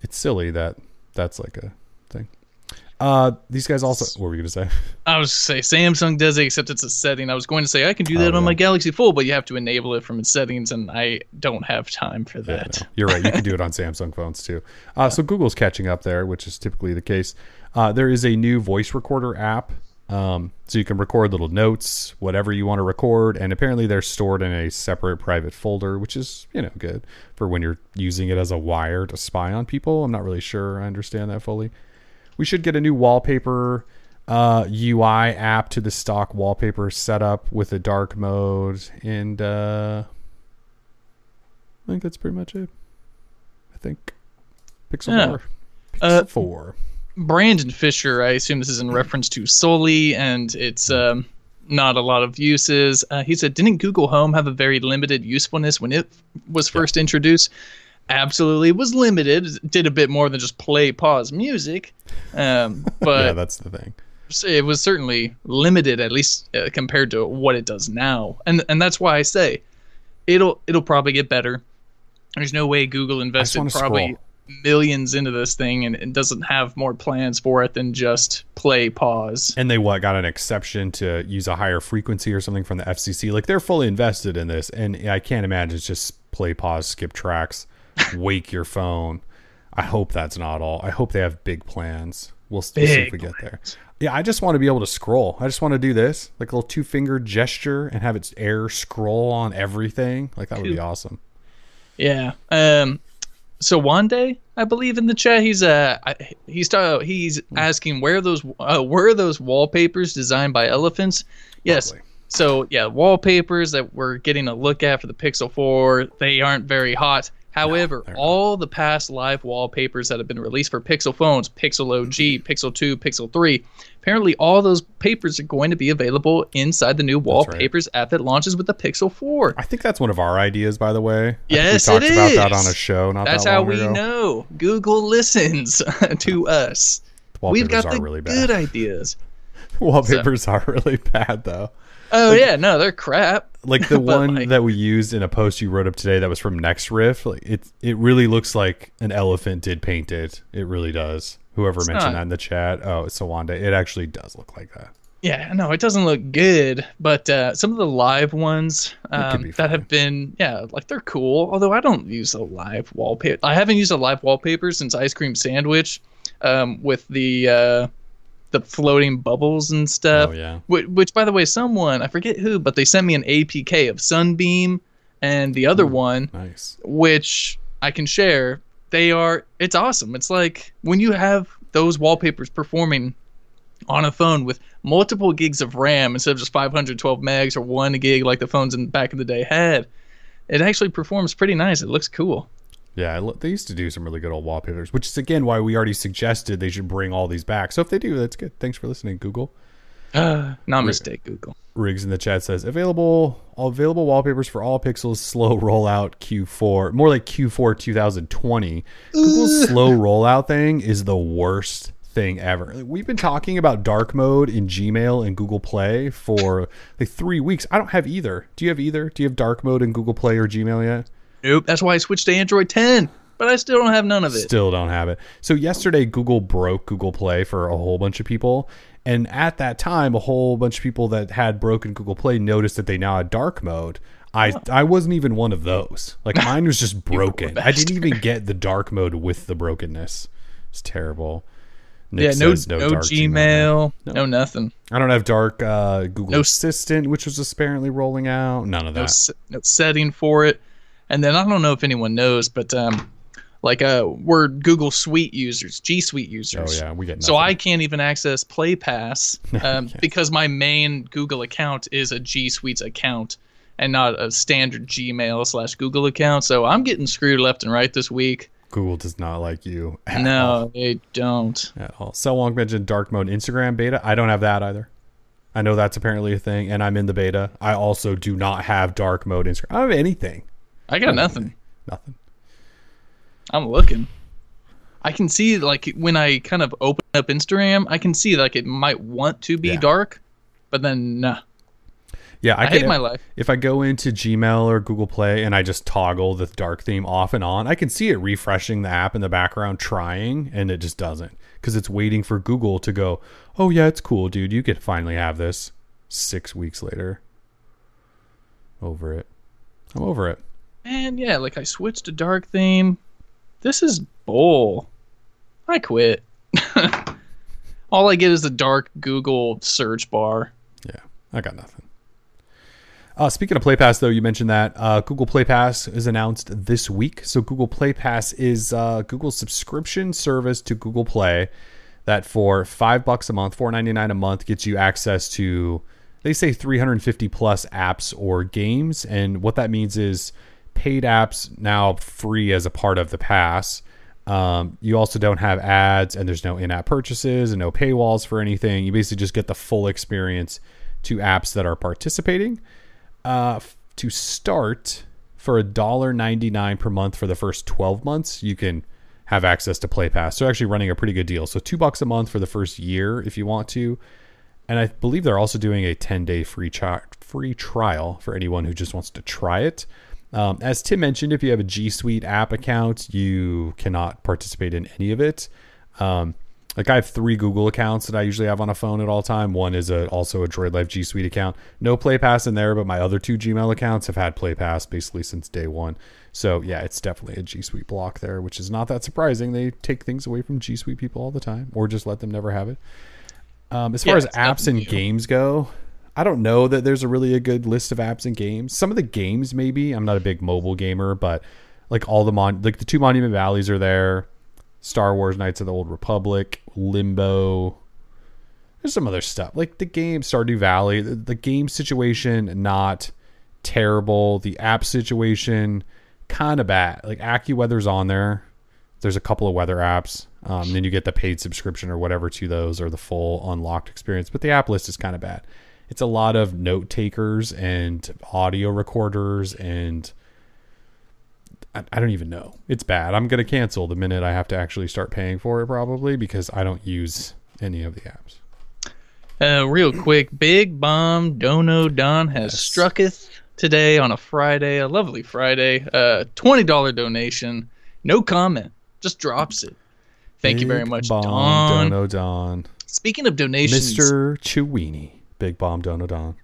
It's silly that that's like a thing. Uh, these guys also. What were you gonna say? I was gonna say Samsung does it, except it's a setting. I was going to say I can do that Oh, on yeah. my Galaxy Fold, but you have to enable it from its settings, and I don't have time for Yeah, that. no, you're right. You can do it on Samsung phones too. Uh, so Google's catching up there, which is typically the case. Uh, there is a new voice recorder app, um, so you can record little notes, whatever you want to record, and apparently they're stored in a separate private folder, which is you know good for when you're using it as a wire to spy on people. I'm not really sure I understand that fully. We should get a new wallpaper uh, UI app to the stock wallpaper setup with a dark mode, and uh, I think that's pretty much it. I think Pixel Yeah. 4. Pixel Uh, 4. Brandon Fisher, I assume this is in reference to Soli, and it's um, not a lot of uses. Uh, he said, Didn't Google Home have a very limited usefulness when it was first introduced? Absolutely, was limited. Did a bit more than just play, pause music. Um, yeah, but that's the thing. it was certainly limited, at least uh, compared to what it does now. And and that's why I say it'll it'll probably get better. There's no way Google invested probably scroll. millions into this thing and it doesn't have more plans for it than just play pause. And they what got an exception to use a higher frequency or something from the FCC. Like they're fully invested in this, and I can't imagine it's just play, pause, skip tracks, wake your phone. I hope that's not all. I hope they have big plans. We'll, we'll see if Big we get there. Yeah, I just want to be able to scroll. I just want to do this, like a little two finger gesture, and have its air scroll on everything. Like that would be awesome. Yeah. Um so Wande, I believe in the chat, he's uh he's ta- he's Hmm. asking where those uh, were those wallpapers designed by elephants? Yes. Probably. So yeah, wallpapers that we're getting a look at for the Pixel 4, they aren't very hot. However, they're all the past live wallpapers that have been released for Pixel phones, Pixel OG, Pixel 2, Pixel 3, apparently all those papers are going to be available inside the new right. wallpapers app that launches with the Pixel 4. I think that's one of our ideas, by the way. I think we talked about that on a show. Not That's that how we ago. know Google listens to us. Wallpapers We've got are the really good bad. ideas. Wallpapers are really bad, though. Oh yeah, no, they're crap. Like the one like- that we used in a post you wrote up today that was from Nextrift. Like it, it really looks like an elephant did paint it. It really does. Whoever mentioned not- that in the chat. Oh, it's Sawanda. It actually does look like that. Yeah, no, it doesn't look good. But uh, some of the live ones um, that have been, yeah, like they're cool. Although I don't use a live wallpaper. I haven't used a live wallpaper since Ice Cream Sandwich, um, with the uh, the floating bubbles and stuff. Oh yeah. Which, which, by the way, someone I forget who, but they sent me an APK of Sunbeam and the other hmm, one, Nice. which I can share. They are it's awesome. It's like when you have those wallpapers performing on a phone with multiple gigs of RAM instead of just 512 megs or one gig like the phones in back in the day had. It actually performs pretty nice. It looks cool. Yeah, they used to do some really good old wallpapers, which is again why we already suggested they should bring all these back. So if they do, that's good. Thanks for listening, Google. Uh, not mistake, Google. Riggs in the chat says available all available wallpapers for all pixels slow rollout Q4 more like Q4 2020 Google's slow rollout thing is the worst thing ever we've been talking about dark mode in Gmail and Google Play for like 3 weeks I don't have either do you have either do you have dark mode in Google Play or Gmail yet Nope. That's why I switched to Android 10, but I still don't have none of it. Still don't have it. So yesterday, Google broke Google Play for a whole bunch of people, and at that time, a whole bunch of people that had broken Google Play noticed that they now had dark mode. I I wasn't even one of those. Like mine was just broken. I didn't even get the dark mode with the brokenness. It's terrible. Nick yeah, no, says no, dark Gmail, No. no. nothing. I don't have dark uh, Google No Assistant, which was apparently rolling out. None of that. s- no setting for it. And then I don't know if anyone knows, but um, like uh, we're Google Suite users, G Suite users. Oh yeah, we get. So. I can't even access PlayPass um, because my main Google account is a G Suite account and not a standard Gmail slash Google account. So I'm getting screwed left and right this week. Google does not like you. at all. No, they don't. at all. Selwong mentioned dark mode Instagram beta. I don't have that either. I know that's apparently a thing, and I'm in the beta. I also do not have dark mode Instagram. I don't have anything. I got nothing. Nothing. I'm looking. I can see like when I kind of open up Instagram, I can see like it might want to be Yeah. dark, but then nah. Yeah, I, I, can, hate my life. if I go into Gmail or Google Play and I just toggle the dark theme off and on, I can see it refreshing the app in the background, trying, and it just doesn't because it's waiting for Google to go. Oh yeah, it's cool, dude. You could finally have this. Six weeks later, over it. I'm over it. And yeah, like I switched to dark theme. This is bull. I quit. All I get is the dark Google search bar. Yeah, I got nothing. Uh, speaking of Play Pass, though, you mentioned that uh, Google Play Pass is announced this week. So Google Play Pass is uh, Google's subscription service to Google Play that for five bucks a month, four ninety nine a month, gets you access to they say 350 plus apps or games, and what that means is paid apps now free as a part of the pass. Um, you also don't have ads, and there's no in app purchases and no paywalls for anything. You basically just get the full experience to apps that are participating. Uh, to start, for a dollar ninety nine per month for the first 12 months, you can have access to Play Pass. So actually running a pretty good deal. So two bucks a month for the first year if you want to, and I believe they're also doing a 10 day free tri- free trial for anyone who just wants to try it. Um, as Tim mentioned, if you have a G Suite app account, you cannot participate in any of it. Um, like I have three Google accounts that I usually have on a phone at all time. One is a, also a Droid Life G Suite account. No Play Pass in there, but my other two Gmail accounts have had Play Pass basically since day one. So yeah, it's definitely a G Suite block there, which is not that surprising. They take things away from G Suite people all the time, or just let them never have it. Um, as far as apps and games go, I don't know that there's a really a good list of apps and games. Some of the games maybe. I'm not a big mobile gamer, but like all the mon like the two Monument Valleys are there. Star Wars Knights of the Old Republic, Limbo. There's some other stuff like the game Stardew Valley. The, the game situation not terrible. The app situation kind of bad. Like AccuWeather's on there. There's a couple of weather apps. Um, then you get the paid subscription or whatever to those or the full unlocked experience. But the app list is kind of bad. It's a lot of note takers and audio recorders and I, I don't even know. It's bad. I'm gonna cancel the minute I have to actually start paying for it probably because I don't use any of the apps. Uh, real quick, Big Bomb Dono Don has Yes. strucketh today on a Friday, a lovely Friday. Uh, twenty dollar donation, no comment, just drops it. Thank you very much, Bomb Don. Dono Don. Speaking of donations, Mr. Chewini. Big Bomb Dono Don.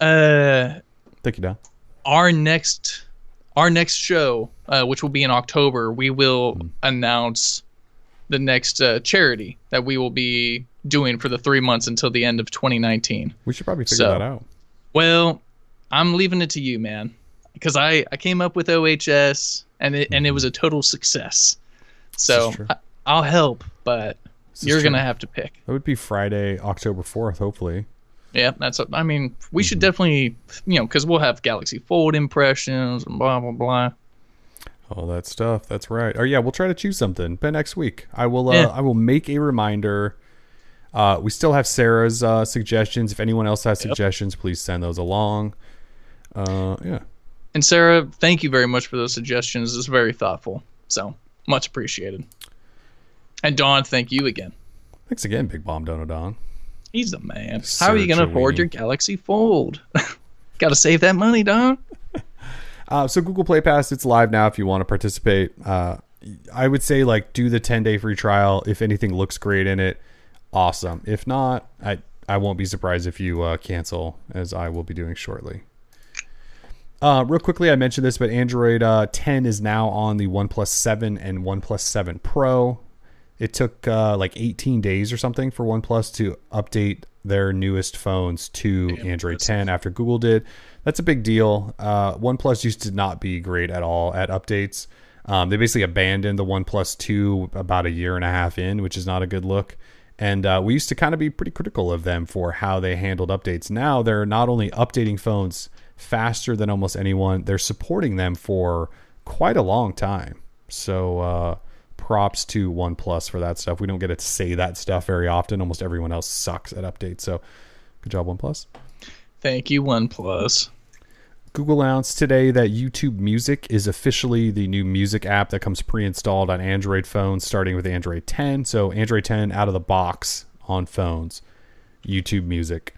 uh, Thank you, Don. our next our next show, uh, which will be in October, we will Mm. announce the next uh, charity that we will be doing for the three months until the end of 2019. We should probably figure So- that out. Well, I'm leaving it to you, man, because I I came up with OHS and it and it was a total success. So. I, I'll help, but This you're gonna have to pick. That would be Friday, October 4th, hopefully. Yeah, that's. I mean, we Mm-hmm. should definitely, you know, because we'll have Galaxy Fold impressions and blah blah blah. All that stuff. That's right. Oh yeah, we'll try to choose something But next week. I will. Uh, Yeah. I will make a reminder. Uh, we still have Sarah's uh, suggestions. If anyone else has suggestions, please send those along. Uh, yeah. And Sarah, thank you very much for those suggestions. It's very thoughtful. So much appreciated. And Don, thank you again. Thanks again, Big Bomb Dono Don. He's the man. How are you going to afford your Galaxy Fold? Got to save that money, Don. Uh, so Google Play Pass, it's live now. If you want to participate, uh, I would say like do the 10 day free trial. If anything looks great in it, awesome. If not, I I won't be surprised if you uh, cancel, as I will be doing shortly. Uh, real quickly, I mentioned this, but Android uh, 10 is now on the OnePlus 7 and OnePlus 7 Pro. It took uh, like 18 days or something for OnePlus to update their newest phones to Android 10 after Google did. That's a big deal. Uh, OnePlus used to not be great at all at updates. Um, they basically abandoned the OnePlus 2 about a year and a half in, which is not a good look. And uh, we used to kind of be pretty critical of them for how they handled updates. Now they're not only updating phones faster than almost anyone, they're supporting them for quite a long time. So uh, props to OnePlus for that stuff. We don't get it to say that stuff very often. Almost everyone else sucks at updates. So good job, OnePlus. Thank you, OnePlus. Google announced today that YouTube Music is officially the new music app that comes pre-installed on Android phones starting with Android 10. So Android 10 out of the box on phones, YouTube Music.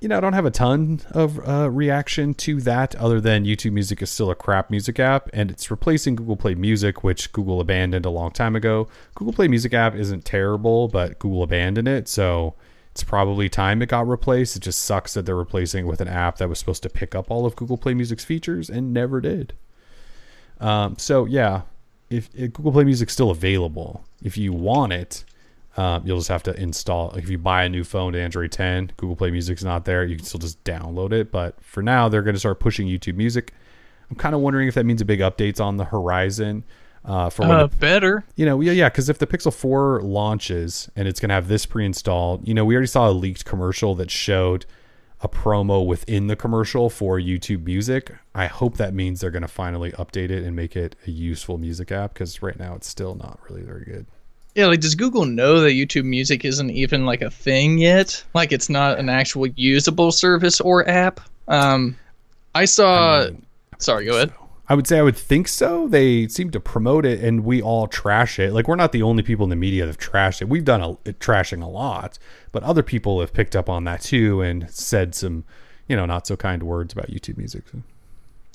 You know, I don't have a ton of uh, reaction to that other than YouTube Music is still a crap music app and it's replacing Google Play Music, which Google abandoned a long time ago. Google Play Music app isn't terrible, but Google abandoned it. So it's probably time it got replaced. It just sucks that they're replacing it with an app that was supposed to pick up all of Google Play Music's features and never did. Um, so, yeah, if, if Google Play Music's still available, if you want it, um, you'll just have to install. Like if you buy a new phone to Android 10, Google Play Music's not there. You can still just download it. But for now, they're going to start pushing YouTube Music. I'm kind of wondering if that means a big updates on the horizon. Uh, for Uh, the, better. you know, yeah, yeah, because if the Pixel 4 launches and it's going to have this pre-installed, you know, we already saw a leaked commercial that showed a promo within the commercial for YouTube Music. I hope that means they're going to finally update it and make it a useful music app because right now it's still not really very good. Yeah, like does Google know that YouTube Music isn't even like a thing yet? Like it's not an actual usable service or app? Um I saw I mean, sorry, go ahead. I would say I would think so. They seem to promote it, and we all trash it. Like we're not the only people in the media that have trashed it. We've done a, it trashing a lot, but other people have picked up on that too and said some, you know, not so kind words about YouTube Music. So,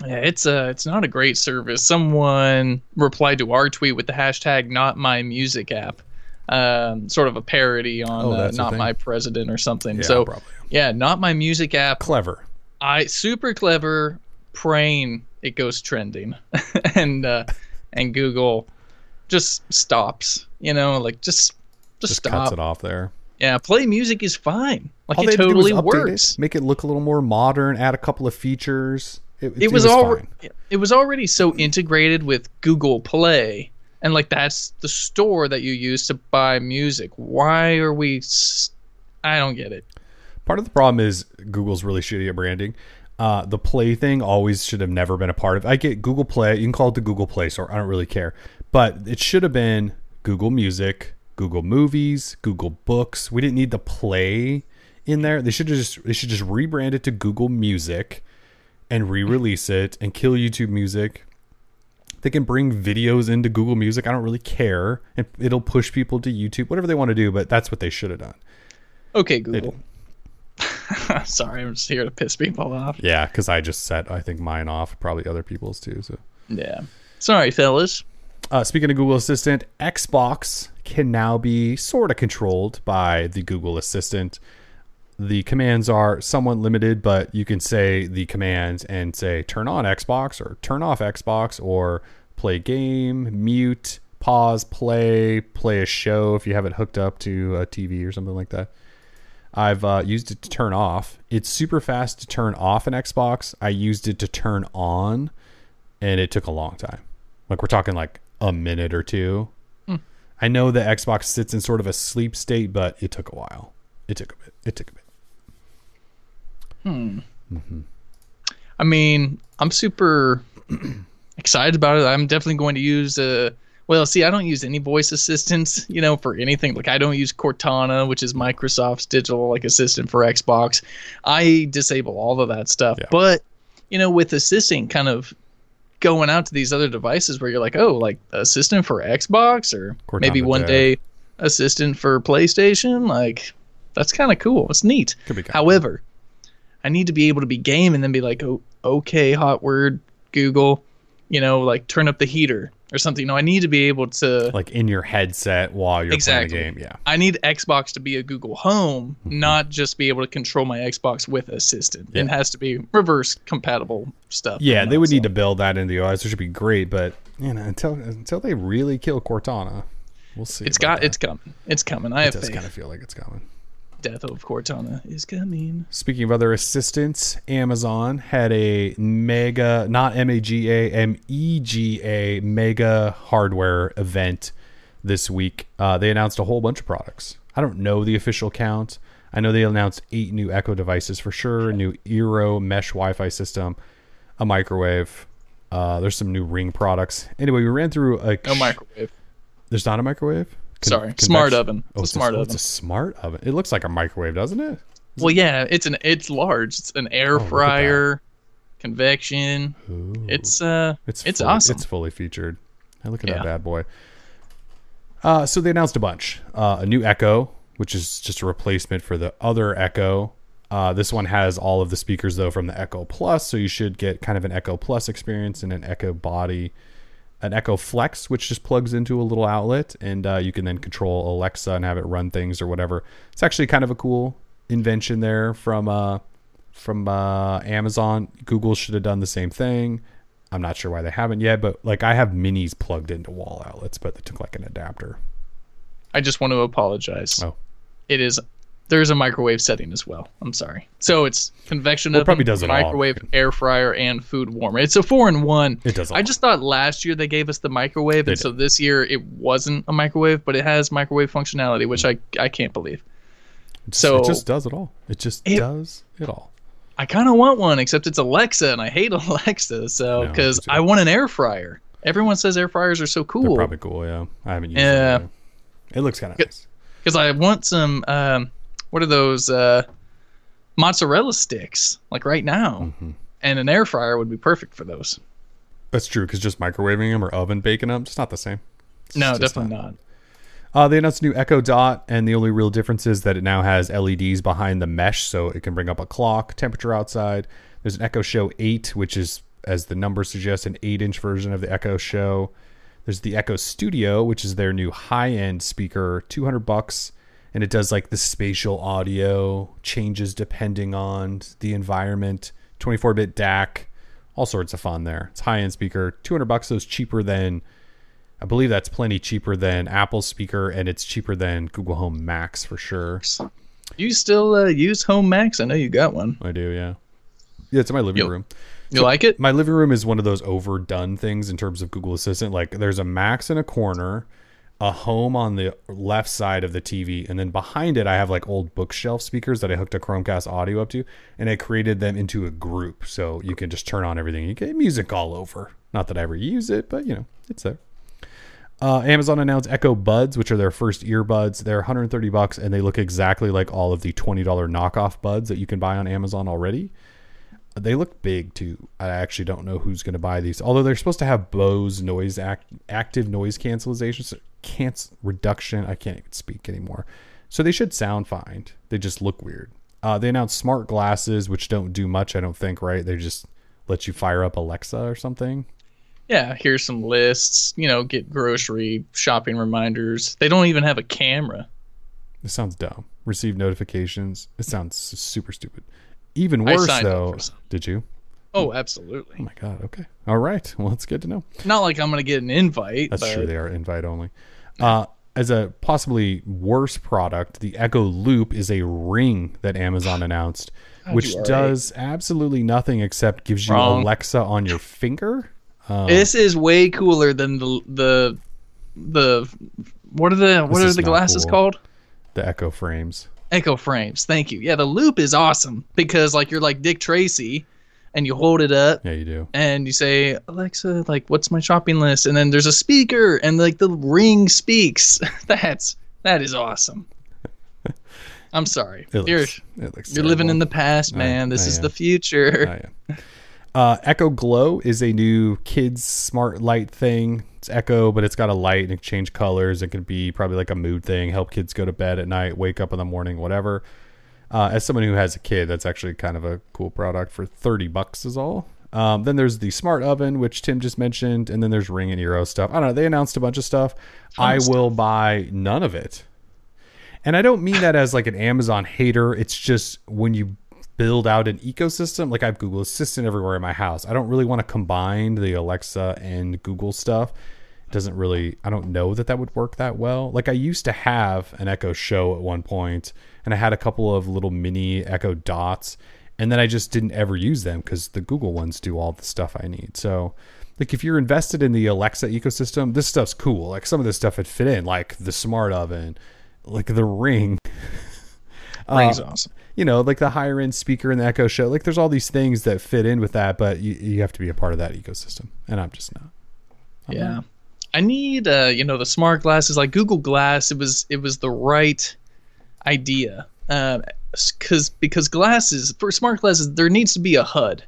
Yeah, it's a it's not a great service. Someone replied to our tweet with the hashtag not my music app. Um, sort of a parody on Oh, uh, not my president or something. Yeah, so probably. yeah, not my music app. Clever. I super clever praying it goes trending and uh and Google just stops, you know, like just just, Just stop. cuts it off there. Yeah, play music is fine. Like All it to totally works. it, make it look a little more modern, add a couple of features. It, It, was, already fine. it was already so integrated with Google Play and like that's the store that you use to buy music. Why are we s- I don't get it. Part of the problem is Google's really shitty at branding. Uh, the Play thing always should have never been a part of. I get Google Play. You can call it the Google Play Store. I don't really care, but it should have been Google Music, Google Movies, Google Books. We didn't need the Play in there. They should have just they should just rebrand it to Google Music and re-release it and kill YouTube Music. They can bring videos into Google Music. I don't really care, and it'll push people to YouTube. Whatever they want to do, but that's what they should have done. Okay, Google. Sorry, I'm just here to piss people off. Yeah, because I just set I think mine off, probably other people's too. So, Yeah. Sorry, fellas. uh, speaking of Google Assistant, Xbox can now be sort of controlled by the Google Assistant. The commands are somewhat limited, but you can say the commands and say turn on Xbox or turn off Xbox or play game, mute, pause, play, play a show if you have it hooked up to a TV or something like that. I've uh, used it to turn off. It's super fast to turn off an Xbox. I used it to turn on, and it took a long time. Like we're talking like a minute or two. I know the Xbox sits in sort of a sleep state, but it took a while. It took a bit. It took a bit. I mean, I'm super excited about it. I'm definitely going to use uh well, see, I don't use any voice assistants, you know, for anything. Like I don't use Cortana, which is Microsoft's digital like assistant for Xbox. I disable all of that stuff. Yeah. But, you know, with assisting kind of going out to these other devices where you're like, "Oh, like assistant for Xbox or maybe one Dev. day assistant for PlayStation." Like that's kind of cool. It's neat. Could be kinda However, I need to be able to be game and then be like, oh, okay, hot word, Google, you know, like turn up the heater or something. No, I need to be able to. Like in your headset while you're Exactly. playing a game. Yeah. I need Xbox to be a Google Home, Mm-hmm. not just be able to control my Xbox with Assistant. Yeah. It has to be reverse compatible stuff. Yeah, they would need to build that into the OS, which would be great. But you know, until until they really kill Cortana, we'll see. It's got. that. It's coming. It's coming. I It have does faith. kind of feel like it's coming. Death of Cortana is coming. Speaking of other assistants, Amazon had a mega, not M A G A, M E G A mega hardware event this week. Uh, they announced a whole bunch of products. I don't know the official count. I know they announced eight new Echo devices for sure, a new Eero mesh Wi Fi system, a microwave. Uh, there's some new Ring products. Anyway, we ran through a. No microwave. There's not a microwave? Sorry, smart convection- oven. It's Oh, a smart oh, oven. It's a smart oven. It looks like a microwave, doesn't it? Well, yeah, it's an it's large. It's an air Oh, look at that. fryer, convection. Ooh. It's uh, It's it's, fully, awesome. It's fully featured. Hey, look at Yeah. that bad boy. Uh, so they announced a bunch. Uh, a new Echo, which is just a replacement for the other Echo. Uh, this one has all of the speakers though from the Echo Plus, so you should get kind of an Echo Plus experience and an Echo Body, an Echo Flex, which just plugs into a little outlet, and uh, you can then control Alexa and have it run things or whatever. It's actually kind of a cool invention there from uh, from uh, Amazon. Google should have done the same thing. I'm not sure why they haven't yet, but like I have minis plugged into wall outlets, but they took like an adapter. I just want to apologize. Oh. It is there's a microwave setting as well. I'm sorry. So it's convection Well, it oven, probably does it all. microwave, air fryer, and food warmer. It's a four in one. It does. I just thought last year they gave us the microwave, They and so this year it wasn't a microwave, but it has microwave functionality, which I I can't believe. It so- it just does it all. It just It- does it all. I kind of want one, except it's Alexa, and I hate Alexa. So because too. I want an air fryer. Everyone says air fryers are so They're cool. probably cool. Yeah, I haven't used Yeah. yet. It looks kind of nice. because I want some. Um, what are those uh, mozzarella sticks? Like right now, Mhm. and an air fryer would be perfect for those. That's true because just microwaving them or oven baking them, it's not the same. It's No, definitely not. Uh, they announced a new Echo Dot, and the only real difference is that it now has LEDs behind the mesh, so it can bring up a clock, temperature outside. There's an Echo Show 8, which is, as the number suggests, an 8 inch version of the Echo Show. There's the Echo Studio, which is their new high end speaker, 200 bucks, and it does like the spatial audio, changes depending on the environment, 24 bit DAC, all sorts of fun there. It's high end speaker, 200 bucks, so it's cheaper than I believe that's plenty cheaper than Apple's speaker, and it's cheaper than Google Home Max for sure. You still uh, use Home Max? I know you got one. I do, yeah. Yeah, it's in my living Yo. room. You like it? My living room is one of those overdone things in terms of Google Assistant. Like, there's a Max in a corner, a Home on the left side of the TV, and then behind it, I have like old bookshelf speakers that I hooked a Chromecast audio up to, and I created them into a group so you can just turn on everything. You get music all over. Not that I ever use it, but you know, it's there. Uh, Amazon announced Echo Buds, which are their first earbuds. They're 130 bucks, and they look exactly like all of the $20 knockoff buds that you can buy on Amazon already. They look big too. I actually don't know who's going to buy these. Although they're supposed to have Bose noise act, active noise cancellation, so can't reduction. I can't even speak anymore. So they should sound fine. They just look weird. Uh, they announced smart glasses, which don't do much. I don't think. Right? They just let you fire up Alexa or something. Yeah. Here's some lists. You know, get grocery shopping reminders. They don't even have a camera. It sounds dumb. Receive notifications. It sounds super stupid. Even worse though. Did you? Oh, absolutely. Oh my god. Okay. All right. Well, it's good to know. Not like I'm gonna get an invite. That's but true. They are invite only. Uh, as a possibly worse product, the Echo Loop is a ring that Amazon announced, God, which does absolutely nothing except gives you Wrong. Alexa on your finger. Um, This is way cooler than the the the what are the what are the glasses cool. called? the Echo frames. Echo frames. Thank you. Yeah, the loop is awesome because like you're like Dick Tracy, and you hold it up Yeah, you do. and you say Alexa, like what's my shopping list, and then there's a speaker and like the ring speaks. That's that is awesome. I'm sorry. It you're it looks you're living in the past, I- man. this I is am. the future. Uh, Echo Glow is a new kids smart light thing. It's Echo, but it's got a light and it can change colors. It could be probably like a mood thing, help kids go to bed at night, wake up in the morning, whatever. Uh, as someone who has a kid, that's actually kind of a cool product for 30 bucks is all. Um, then there's the smart oven, which Tim just mentioned, and then there's Ring and Eero stuff. I don't know. They announced a bunch of stuff. I of will buy none of it. And I don't mean that as like an Amazon hater. It's just when you build out an ecosystem, like I have Google Assistant everywhere in my house. I don't really want to combine the Alexa and Google stuff. Doesn't really, I don't know that that would work that well. Like I used to have an Echo Show at one point, and I had a couple of little mini Echo Dots, and then I just didn't ever use them because the Google ones do all the stuff I need. So, like if you're invested in the Alexa ecosystem, this stuff's cool. Like some of this stuff would fit in, like the smart oven, like the ring. Ring's Uh, awesome. you know, like the higher end speaker in the Echo Show. Like there's all these things that fit in with that, but you, you have to be a part of that ecosystem, and I'm just not. I'm yeah not. I need uh you know the smart glasses like google glass it was it was the right idea um because because glasses for smart glasses there needs to be a hud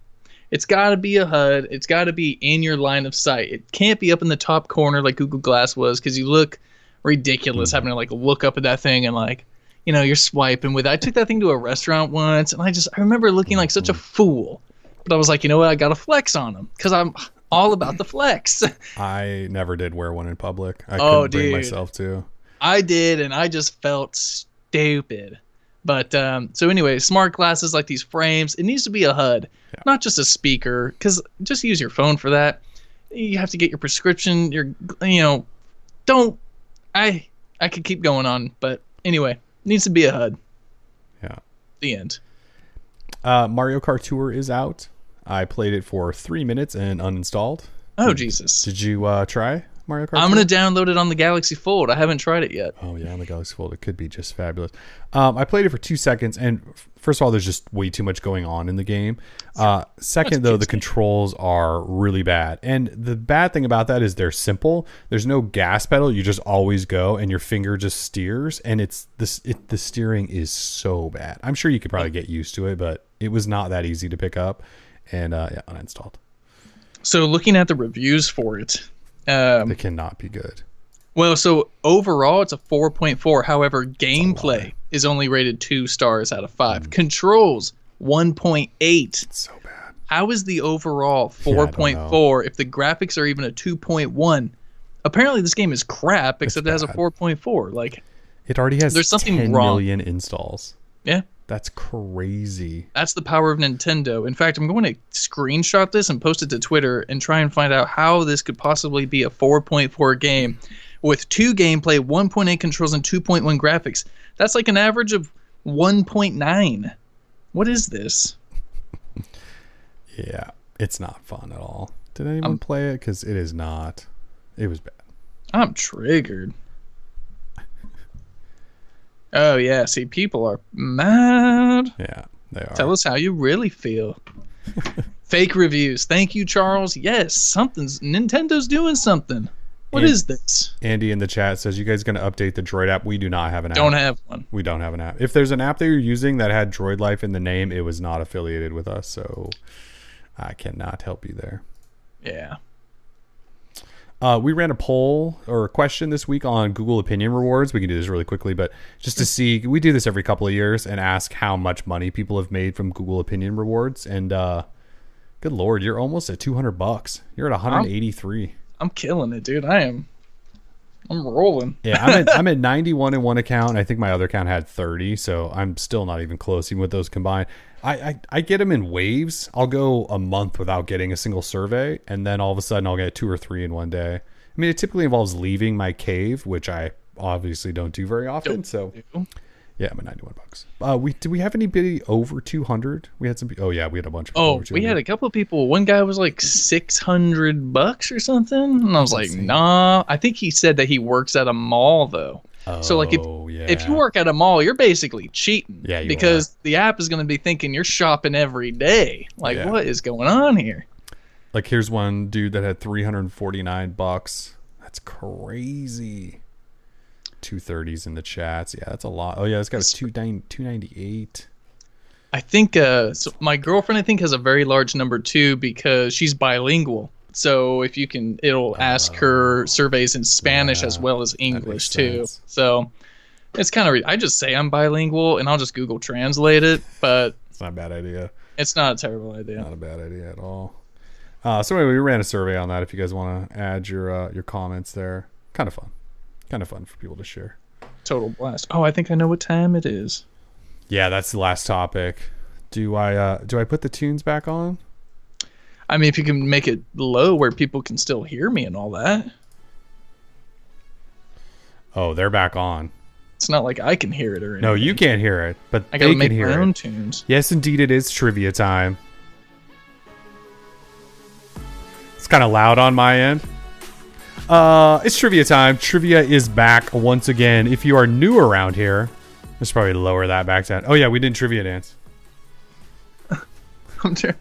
it's got to be a hud it's got to be in your line of sight it can't be up in the top corner like google glass was because you look ridiculous Mm-hmm. having to like look up at that thing and like you know, you're swiping with. it. I took that thing to a restaurant once, and I just I remember looking like such a fool. But I was like, you know what? I got to flex on them because I'm all about the flex. I never did wear one in public. I Oh, couldn't bring dude. myself to. I did, and I just felt stupid. But um, so anyway, smart glasses like these frames, it needs to be a HUD, not just a speaker. Because just use your phone for that. You have to get your prescription. Your you know, don't. I I could keep going on, but anyway, needs to be a HUD. Yeah. The end. Uh, Mario Kart Tour is out. I played it for three minutes and uninstalled. Oh Jesus! Did you uh, try Mario Kart? I'm gonna download it on the Galaxy Fold. I haven't tried it yet. Oh yeah, on the Galaxy Fold, it could be just fabulous. Um, I played it for two seconds, and first of all, there's just way too much going on in the game. Uh, second, though, the controls are really bad, and the bad thing about that is they're simple. There's no gas pedal; you just always go, and your finger just steers, and it's this. It, the steering is so bad. I'm sure you could probably get used to it, but it was not that easy to pick up, and uh, yeah, uninstalled. So looking at the reviews for it, um, It cannot be good. Well, so overall it's a 4.4. However, gameplay is only rated 2 stars out of 5. Controls 1.8. It's so bad. How is the overall I don't 4.4 if the graphics are even a 2.1? Apparently this game is crap except it has a 4.4. Like, It already has There's something 10 wrong. million installs. yeah, That's crazy. that's the power of Nintendo. In fact, I'm going to screenshot this and post it to Twitter and try and find out how this could possibly be a 4.4 game with 2 gameplay, 1.8 controls, and 2.1 graphics. That's like an average of 1.9. What is this? Yeah, it's not fun at all. Did anyone Um, play it? Because it is not. It was bad. I'm triggered. Oh, yeah. See, people are mad. Yeah, they are. Tell us how you really feel. Fake reviews. Thank you, Charles. Yes, something's Nintendo's doing something. What And- is this? Andy in the chat says, "You guys going to update the Droid app? We do not have an app. Don't have one. we don't have an app. If there's an app that you're using that had Droid Life in the name, it was not affiliated with us, so I cannot help you there." Yeah. Uh, we ran a poll or a question this week on Google Opinion Rewards. We can do this really quickly, but just to see, we do this every couple of years and ask how much money people have made from Google Opinion Rewards. And uh, good lord, you're almost at 200 bucks. You're at 183. I'm killing it, dude. I am. I'm rolling. Yeah, I'm at, I'm at 91 in one account. I think my other account had 30, so I'm still not even close, even with those combined. I, I, I get them in waves. I'll go a month without getting a single survey, and then all of a sudden I'll get two or three in one day. I mean, it typically involves leaving my cave, which I obviously don't do very often. So yeah, I'm at 91 bucks. Uh, we did we have anybody over 200? We had some. Oh yeah, we had a bunch of. people Oh, we had a couple of people. One guy was like six hundred bucks or something, and I was like, "Nah." I think he said that he works at a mall though. so like if Oh, yeah. if you work at a mall, you're basically cheating. Yeah, because the app is going to be thinking you're shopping every day. Like, Yeah. what is going on here? Like here's one dude that had 349 bucks. That's crazy. 230s in the chats. Yeah, that's a lot. Oh yeah, it's this guy's 298. I think uh, so my girlfriend I think has a very large number too because she's bilingual. So if you can, it'll ask her surveys in Spanish as well as English too. sense. So it's kind of I just say I'm bilingual and I'll just Google Translate it, but It's not a bad idea. it's not a terrible idea. Not a bad idea at all. Uh, so anyway, we ran a survey on that. If you guys want to add your uh, your comments there, kind of fun, kind of fun for people to share. Total blast. Oh, I think I know what time it is. Yeah, that's the last topic. Do I uh, do I put the tunes back on? I mean, if you can make it low where people can still hear me and all that, Oh, they're back on. it's not like I can hear it or anything. No, you can't hear it, but I gotta can make hear my it. own tunes. Yes, indeed, it is trivia time. It's kind of loud on my end. Uh, it's trivia time. Trivia is back once again. If you are new around here, let's probably lower that back down. Oh yeah, we did trivia dance. I'm tr-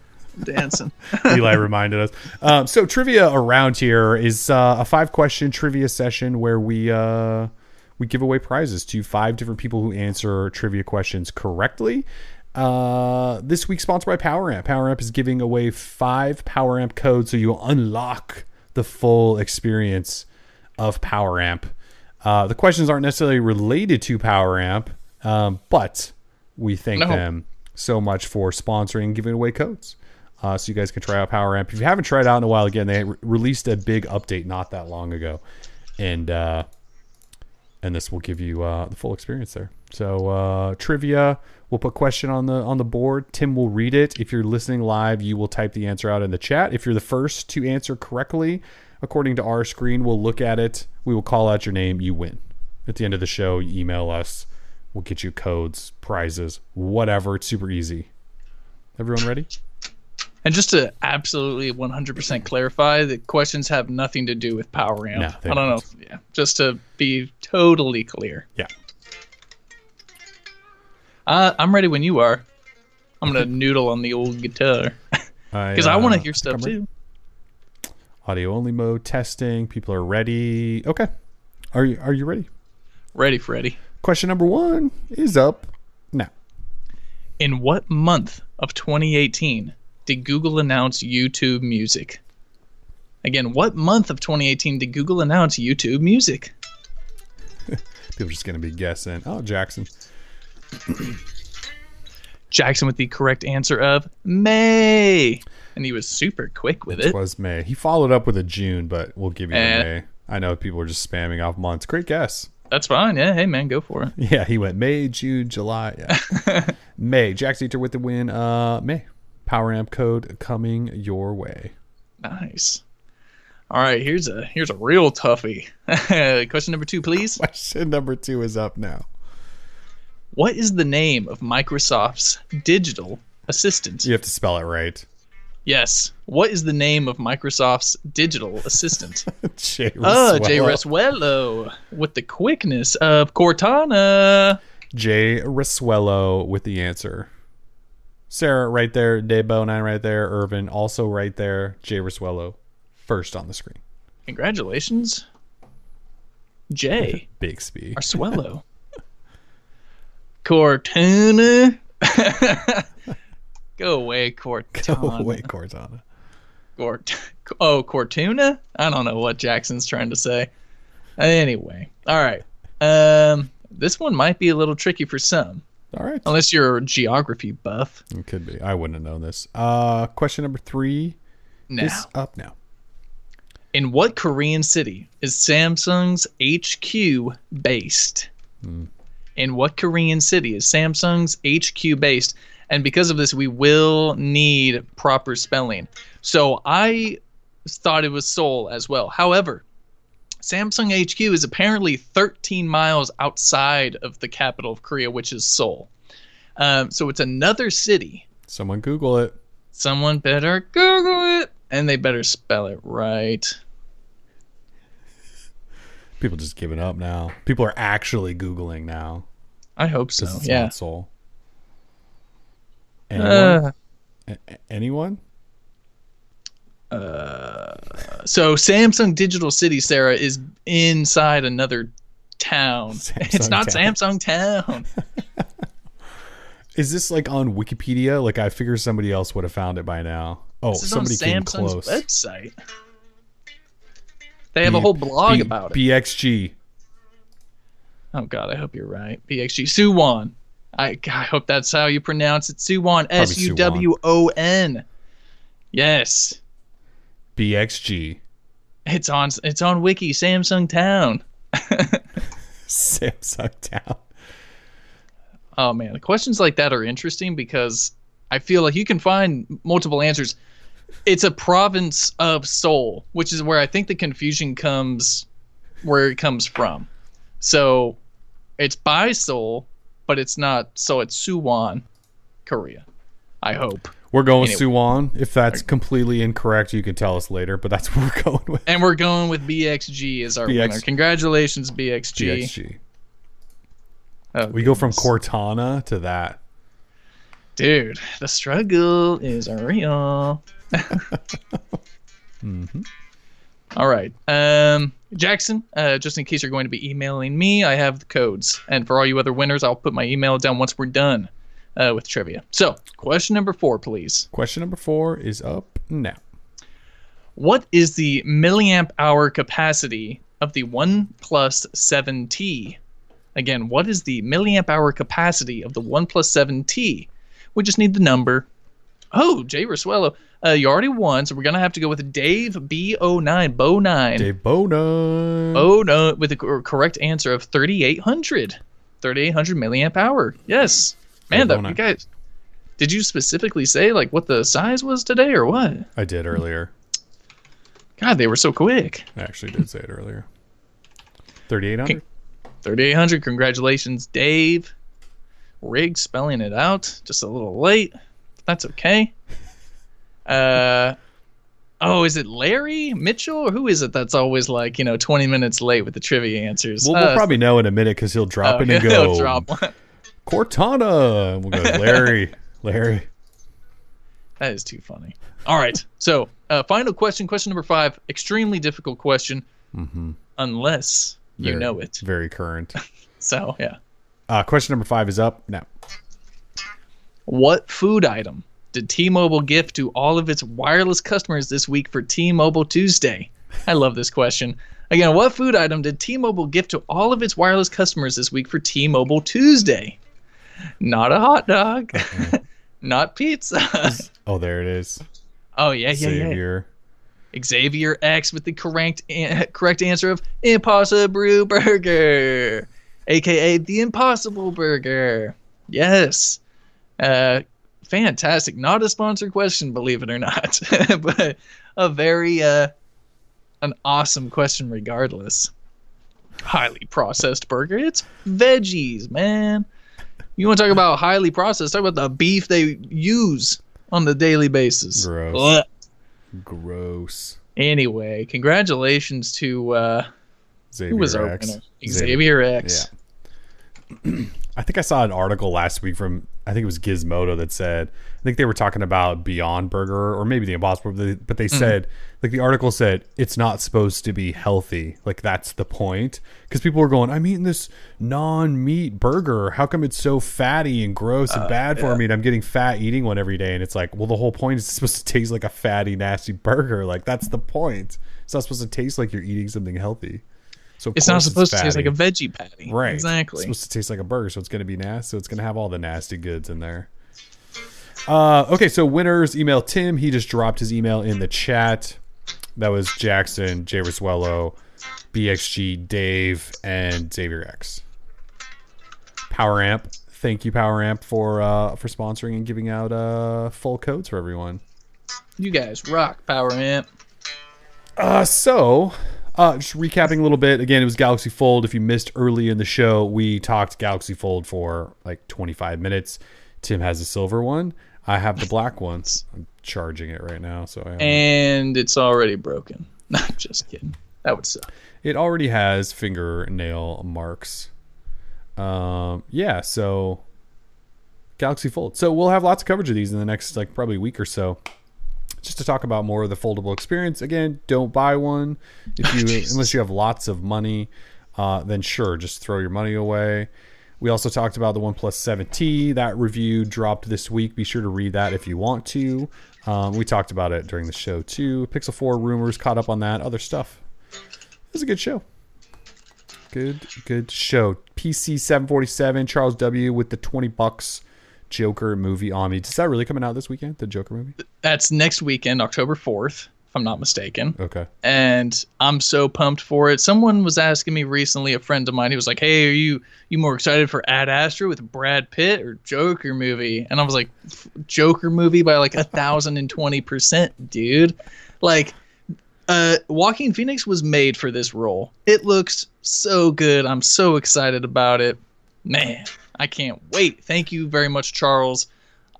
dancing. Eli reminded us. Um, so trivia around here is uh, a five question trivia session where we uh, we give away prizes to five different people who answer trivia questions correctly. Uh, this week sponsored by PowerAmp. PowerAmp is giving away five PowerAmp codes so you unlock the full experience of PowerAmp. Uh, the questions aren't necessarily related to PowerAmp. Um, but we thank No. them so much for sponsoring and giving away codes. Uh, so you guys can try out Poweramp. If you haven't tried it out in a while, again, they re- released a big update not that long ago, and uh, and this will give you uh, the full experience there. So uh, trivia, we'll put question on the on the board. Tim will read it. If you're listening live, you will type the answer out in the chat. If you're the first to answer correctly, according to our screen, we'll look at it. We will call out your name. You win. At the end of the show, you email us. We'll get you codes, prizes, whatever. It's super easy. Everyone ready? And just to absolutely 100% clarify, the questions have nothing to do with Poweramp. No, I don't know. yeah, just to be totally clear. Yeah. Uh, I'm ready when you are. I'm gonna noodle on the old guitar because I want to uh, hear stuff too. Audio only mode testing. People are ready. Okay. Are you are you ready? Ready, Freddy. Question number one is up now. In what month of 2018 did Google announce YouTube Music? Again, what month of 2018 did Google announce YouTube Music? People are just gonna be guessing. Oh, Jackson. Jackson with the correct answer of May. And he was super quick with It it. was May. He followed up with a June, but we'll give you Eh. May. I know people are just spamming off months. Great guess. That's fine. Yeah, hey man, go for it. Yeah, he went May, June, July. Yeah. May. Jack Eater with the win. Uh, May. Poweramp code coming your way. Nice. All right, here's a here's a real toughie. Question number 2, please. Question number two is up now. What is the name of Microsoft's digital assistant? You have to spell it right. Yes. What is the name of Microsoft's digital assistant? Jay Oh, Jay Risuelo. With the quickness of Cortana. Jay Risuelo with the answer. Sarah right there. Debo nine right there. Irvin also right there. Jay Risuelo first on the screen. Congratulations, Jay Bixby. Arsuelo. Cortana. Go away, Cortana. Go away, Cortana. Cort- oh, Cortuna? I don't know what Jackson's trying to say. Anyway, all right. Um, this one might be a little tricky for some, All right. unless you're a geography buff. It could be. I wouldn't have known this. Uh, question number three Now, is up now. in what Korean city is Samsung's HQ based? In what Korean city is Samsung's HQ based? And because of this, we will need proper spelling. So I thought it was Seoul as well. However, Samsung HQ is apparently 13 miles outside of the capital of Korea, which is Seoul. Um, so it's another city. Someone Google it. Someone better Google it, and they better spell it right. People just giving up now. People are actually Googling now. I hope so. it's Yeah. not Seoul. Anyone? Uh, A- a- anyone? so Samsung Digital City, Sarah, is inside another town. it's not town. Samsung Town. Is this like on Wikipedia? Like I figure somebody else would have found it by now. Oh, This is on somebody came close. website. They have a B- whole blog B- about it. BXG. oh God, I hope you're right. BXG Suwon. I, I hope that's how you pronounce it. Suwon. S U W O N. Yes, BXG. it's on. It's on Wiki. Samsung Town. Samsung Town. Oh man, questions like that are interesting because I feel like you can find multiple answers. It's a province of Seoul, which is where I think the confusion comes where it comes from. So it's by Seoul, but it's not so it's Suwon, Korea. I hope. We're going Anyway. Suwon. If that's completely incorrect, you can tell us later, but that's what we're going with. And we're going with BXG as our BX winner. Congratulations, BXG. BXG. Oh, We go from. Cortana to that. Dude, the struggle is real. All right. Um, Jackson, uh, just in case you're going to be emailing me, I have the codes. And for all you other winners, I'll put my email down once we're done uh, with trivia. So, question number four, please. Question number four is up now. What is the milliamp hour capacity of the OnePlus 7T? Again, what is the milliamp hour capacity of the OnePlus 7T? We just need the number. Oh, Jay Rasuelo, uh, you already won, so we're gonna have to go with Dave B09 Bo9. Dave Bona. Oh no, with the correct answer of 3800. 3800 milliamp hour. Yes. Man, that, you guys, did you specifically say like what the size was today or what? I did earlier. God, they were so quick. I actually did say it earlier. 3800. 3800. Congratulations, Dave. Rig spelling it out just a little late. That's okay. Uh Oh, is it Larry Mitchell or who is it that's always like, you know, 20 minutes late with the trivia answers? Well, Uh, probably know in a minute because he'll drop oh, it and he'll go. drop one. Cortana. We'll go Larry. Larry. That is too funny. All right. So, uh, final question, question number five. Extremely difficult question, unless you Very- know it. Very current. So, yeah. Uh, question number five is up now. What food item did T-Mobile gift to all of its wireless customers this week for T-Mobile Tuesday? I love this question. Again, what food item did T-Mobile gift to all of its wireless customers this week for T-Mobile Tuesday? Not a hot dog. Not pizza. Oh, there it is. oh yeah, yeah, yeah. Xavier X with the correct an- correct answer of Impossible Burger, aka the Impossible Burger. Yes, uh, fantastic. Not a sponsored question, believe it or not, but a very uh, an awesome question regardless. Highly processed burger. It's veggies, man. You want to talk about highly processed? Talk about the beef they use on the daily basis. Gross. Ugh. Gross. Anyway, congratulations to uh, Xavier who was our X. winner? Xavier X. I think I saw an article last week from I think it was Gizmodo that said I think they were talking about Beyond Burger or maybe the Impossible, but they, but they Mm-hmm. said like the article said it's not supposed to be healthy. Like that's the point because people were going, I'm eating this non-meat burger. How come it's so fatty and gross Uh, and bad for me? And I'm getting fat eating one every day. And it's like, well, the whole point is it's supposed to taste like a fatty, nasty burger. Like that's the point. It's not supposed to taste like you're eating something healthy. So It's not supposed to taste like a veggie patty. Right. Exactly. It's supposed to taste like a burger, so it's going to be nasty. So it's going to have all the nasty goods in there. Uh, okay, so winners email Tim. He just dropped his email in the chat. That was Jackson, Jay Risuelo, BXG, Dave, and Xavier X. Poweramp. Thank you, Poweramp, for uh, for sponsoring and giving out uh, full codes for everyone. You guys rock, Poweramp. Uh, so, uh, just recapping a little bit. Again, it was Galaxy Fold. If you missed early in the show, we talked Galaxy Fold for like 25 minutes. Tim has the silver one. I have the black one. I'm charging it right now, so And it's already broken. Not just kidding. That would suck. it already has fingernail marks. Um, yeah, so Galaxy Fold. So we'll have lots of coverage of these in the next like probably week or so. Just to talk about more of the foldable experience. Again, don't buy one if you unless you have lots of money. Uh, then sure, just throw your money away. We also talked about the OnePlus 7T. That review dropped this week. Be sure to read that if you want to. Um, we talked about it during the show too. Pixel 4 rumors, caught up on that, other stuff. It was a good show. Good, good show. PC 747, Charles W. with the 20 bucks Joker movie on me. Is that really coming out this weekend? The Joker movie? That's next weekend, October 4th, if I'm not mistaken. Okay. and I'm so pumped for it. Someone was asking me recently, a friend of mine, he was like, "Hey, are you you more excited for Ad Astra with Brad Pitt or Joker movie?" And I was like, "Joker movie by like a thousand and twenty percent, dude!" Like, uh, Joaquin Phoenix was made for this role. It looks so good. I'm so excited about it, man. I can't wait. Thank you very much, Charles.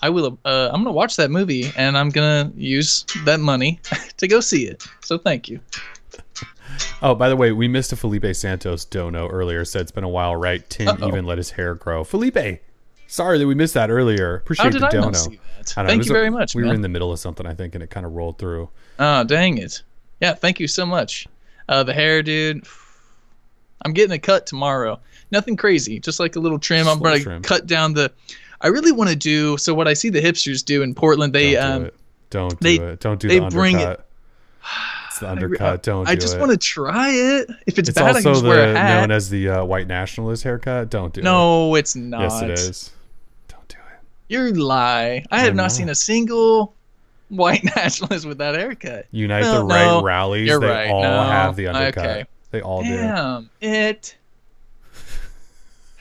I will. Uh, I'm gonna watch that movie, and I'm gonna use that money to go see it. So thank you. Oh, by the way, we missed a Felipe Santos dono earlier. Said it's been a while, right? Tim Uh-oh. even let his hair grow. Felipe, sorry that we missed that earlier. Appreciate How did the I dono. not see that? I know, Thank you a- very much, We man. were in the middle of something, I think, and it kind of rolled through. Oh, dang it. Yeah, thank you so much. Uh, the hair, dude. I'm getting a cut tomorrow. Nothing crazy, just like a little trim. I'm gonna trim. cut down the. I really want to do so. What I see the hipsters do in Portland, they Don't um, do it. Don't do they- it. Don't do they the bring it- It's the undercut. Don't. I do just want to try it. If it's, It's bad, I can just the wear a hat. known as the uh, white nationalist haircut. Don't do it. no, it's not. Yes, it is. Don't do it. You lie. I have I'm not seen a single white nationalist with that haircut. Unite No, the right no, rallies. you're they right. all No, have the undercut. okay. They all do. Damn it.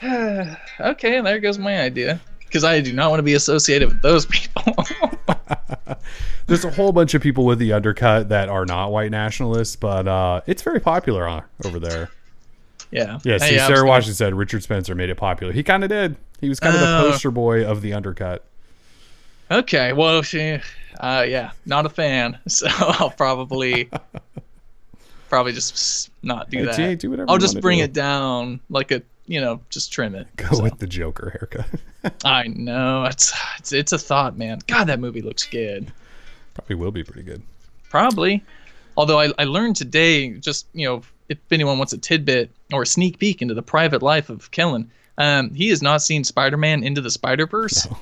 okay, there goes my idea. Because I do not want to be associated with those people. There's a whole bunch of people with the undercut that are not white nationalists, but uh, it's very popular on, over there. yeah. Yeah, see, Hey, Sarah gonna- Washington said Richard Spencer made it popular. He kind of did. He was kind of the Oh. poster boy of the undercut. Okay, well, she, uh, yeah, not a fan. So I'll probably, probably just not do Hey, that. T, do whatever I'll just bring do. it down like a, you know, just trim it. Go So, with the Joker haircut. I know it's, it's it's a thought, man. God, that movie looks good. Probably will be pretty good. Probably. Although I, I learned today, just you know, if anyone wants a tidbit or a sneak peek into the private life of Kellen, um, he has not seen Spider-Man into the Spider-Verse, No.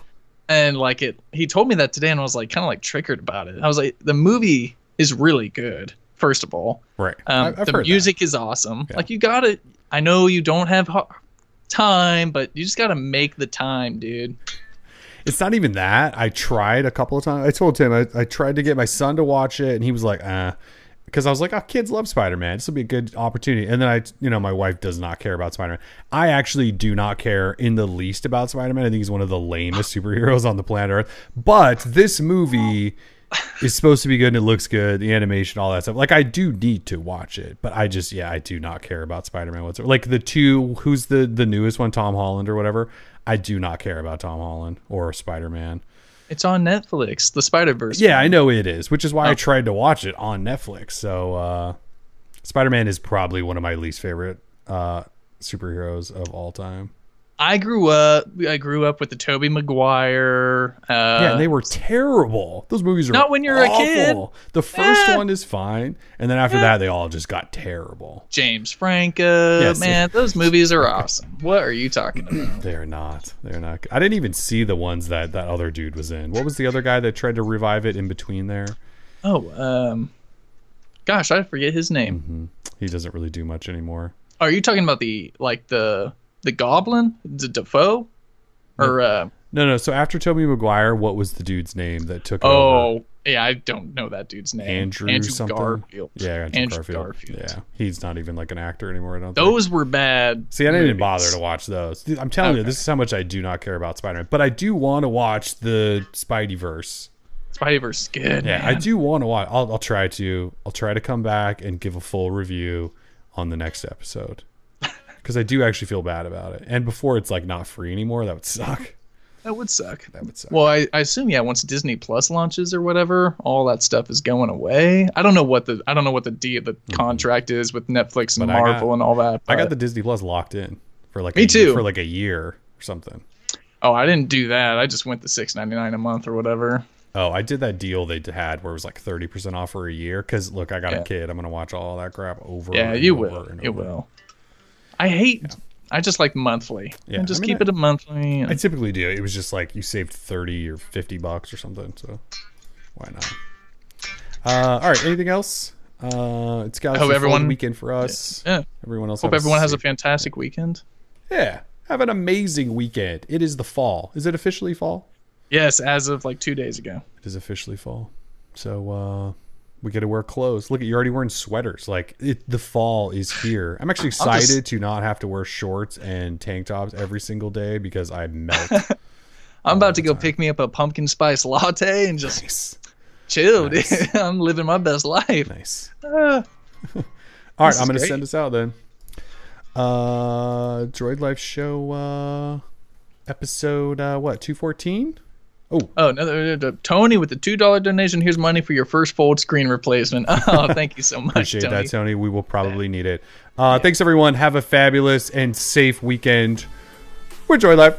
and like it, he told me that today, and I was like, kind of like triggered about it. I was like, the movie is really good. First of all, Right. um, the music is awesome. Yeah. Like you got to I know you don't have time, but you just got to make the time, dude. It's not even that. I tried a couple of times. I told Tim I, I tried to get my son to watch it, and he was like, "Uh," because I was like, "Oh, kids love Spider Man. This will be a good opportunity." And then I, you know, my wife does not care about Spider Man. I actually do not care in the least about Spider Man. I think he's one of the lamest superheroes on the planet Earth. But this movie is supposed to be good and it looks good, the animation, all that stuff. Like I do need to watch it, but I just yeah, I do not care about Spider Man whatsoever. Like the two, who's the the newest one, Tom Holland or whatever. I do not care about Tom Holland or Spider Man. It's on Netflix, the Spider Verse. Yeah, I know it is, which is why I tried to watch it on Netflix. So uh Spider Man is probably one of my least favorite uh superheroes of all time. I grew up. I grew up with the Tobey Maguire. Uh, yeah, they were terrible. Those movies are Not when you're a kid. The first Eh. one is fine, and then after that, they all just got terrible. James Franco. Yes. man, those movies are awesome. What are you talking about? They're not. They're not. I didn't even see the ones that that other dude was in. What was the other guy that tried to revive it in between there? oh, um, gosh, I forget his name. He doesn't really do much anymore. Are you talking about the like the the Goblin, the Dafoe, or uh, No, no. So after Tobey Maguire, what was the dude's name that took over? oh yeah, I don't know that dude's name. Andrew something? Garfield. Yeah, Andrew, Andrew Garfield. Garfield. Yeah, he's not even like an actor anymore. I don't. think. Those were bad. See, I didn't even bother to watch those. I'm telling you, this is how much I do not care about Spider-Man. But I do want to watch the Spideyverse. Spideyverse good. Yeah, I do want to watch. I'll, I'll try to. I'll try to come back and give a full review on the next episode because I do actually feel bad about it. And before it's like not free anymore, that would suck. That would suck. That would suck. Well, I, I assume yeah. Once Disney Plus launches or whatever, all that stuff is going away. I don't know what the I don't know what the deal the contract is with Netflix and Mm-hmm. But I got- Marvel and all that. I got the Disney Plus locked in for like Me a, too. for like a year or something. oh, I didn't do that. I just went the six ninety nine a month or whatever. Oh, I did that deal they had where it was like thirty percent off for a year. Because look, I got Yeah. a kid. I'm gonna watch all that crap over. Yeah, and you over will. and You will. I hate. I just like monthly. Yeah, and just I mean, keep I- it a monthly. and- I typically do. It was just like you saved thirty or fifty bucks or something. So why not? Uh, all right. Anything else? Uh, it's Galaxy Hope Fold everyone- weekend for us. yeah. Everyone else. Hope have everyone has a safe- fantastic weekend. yeah. Have an amazing weekend. It is the fall. Is it officially fall? Yes, as of like two days ago. It is officially fall. So uh we get to wear clothes. Look at you already wearing sweaters. Like it, the fall is here. I'm actually excited just- to not have to wear shorts and tank tops every single day because I melt. I'm about to go time. pick me up a pumpkin spice latte and just nice. chill, Nice. dude. I'm living my best life. Nice. Ah. All right, I'm going to great. send us out then. Uh Droid Life Show uh episode uh what, 214? Oh, another uh, Tony with the two dollar donation. Here's money for your first fold screen replacement. Oh, thank you so much, Appreciate Tony. that, Tony. We will probably need it. Uh thanks everyone. Have a fabulous and safe weekend. We're Droid Life.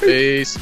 Peace.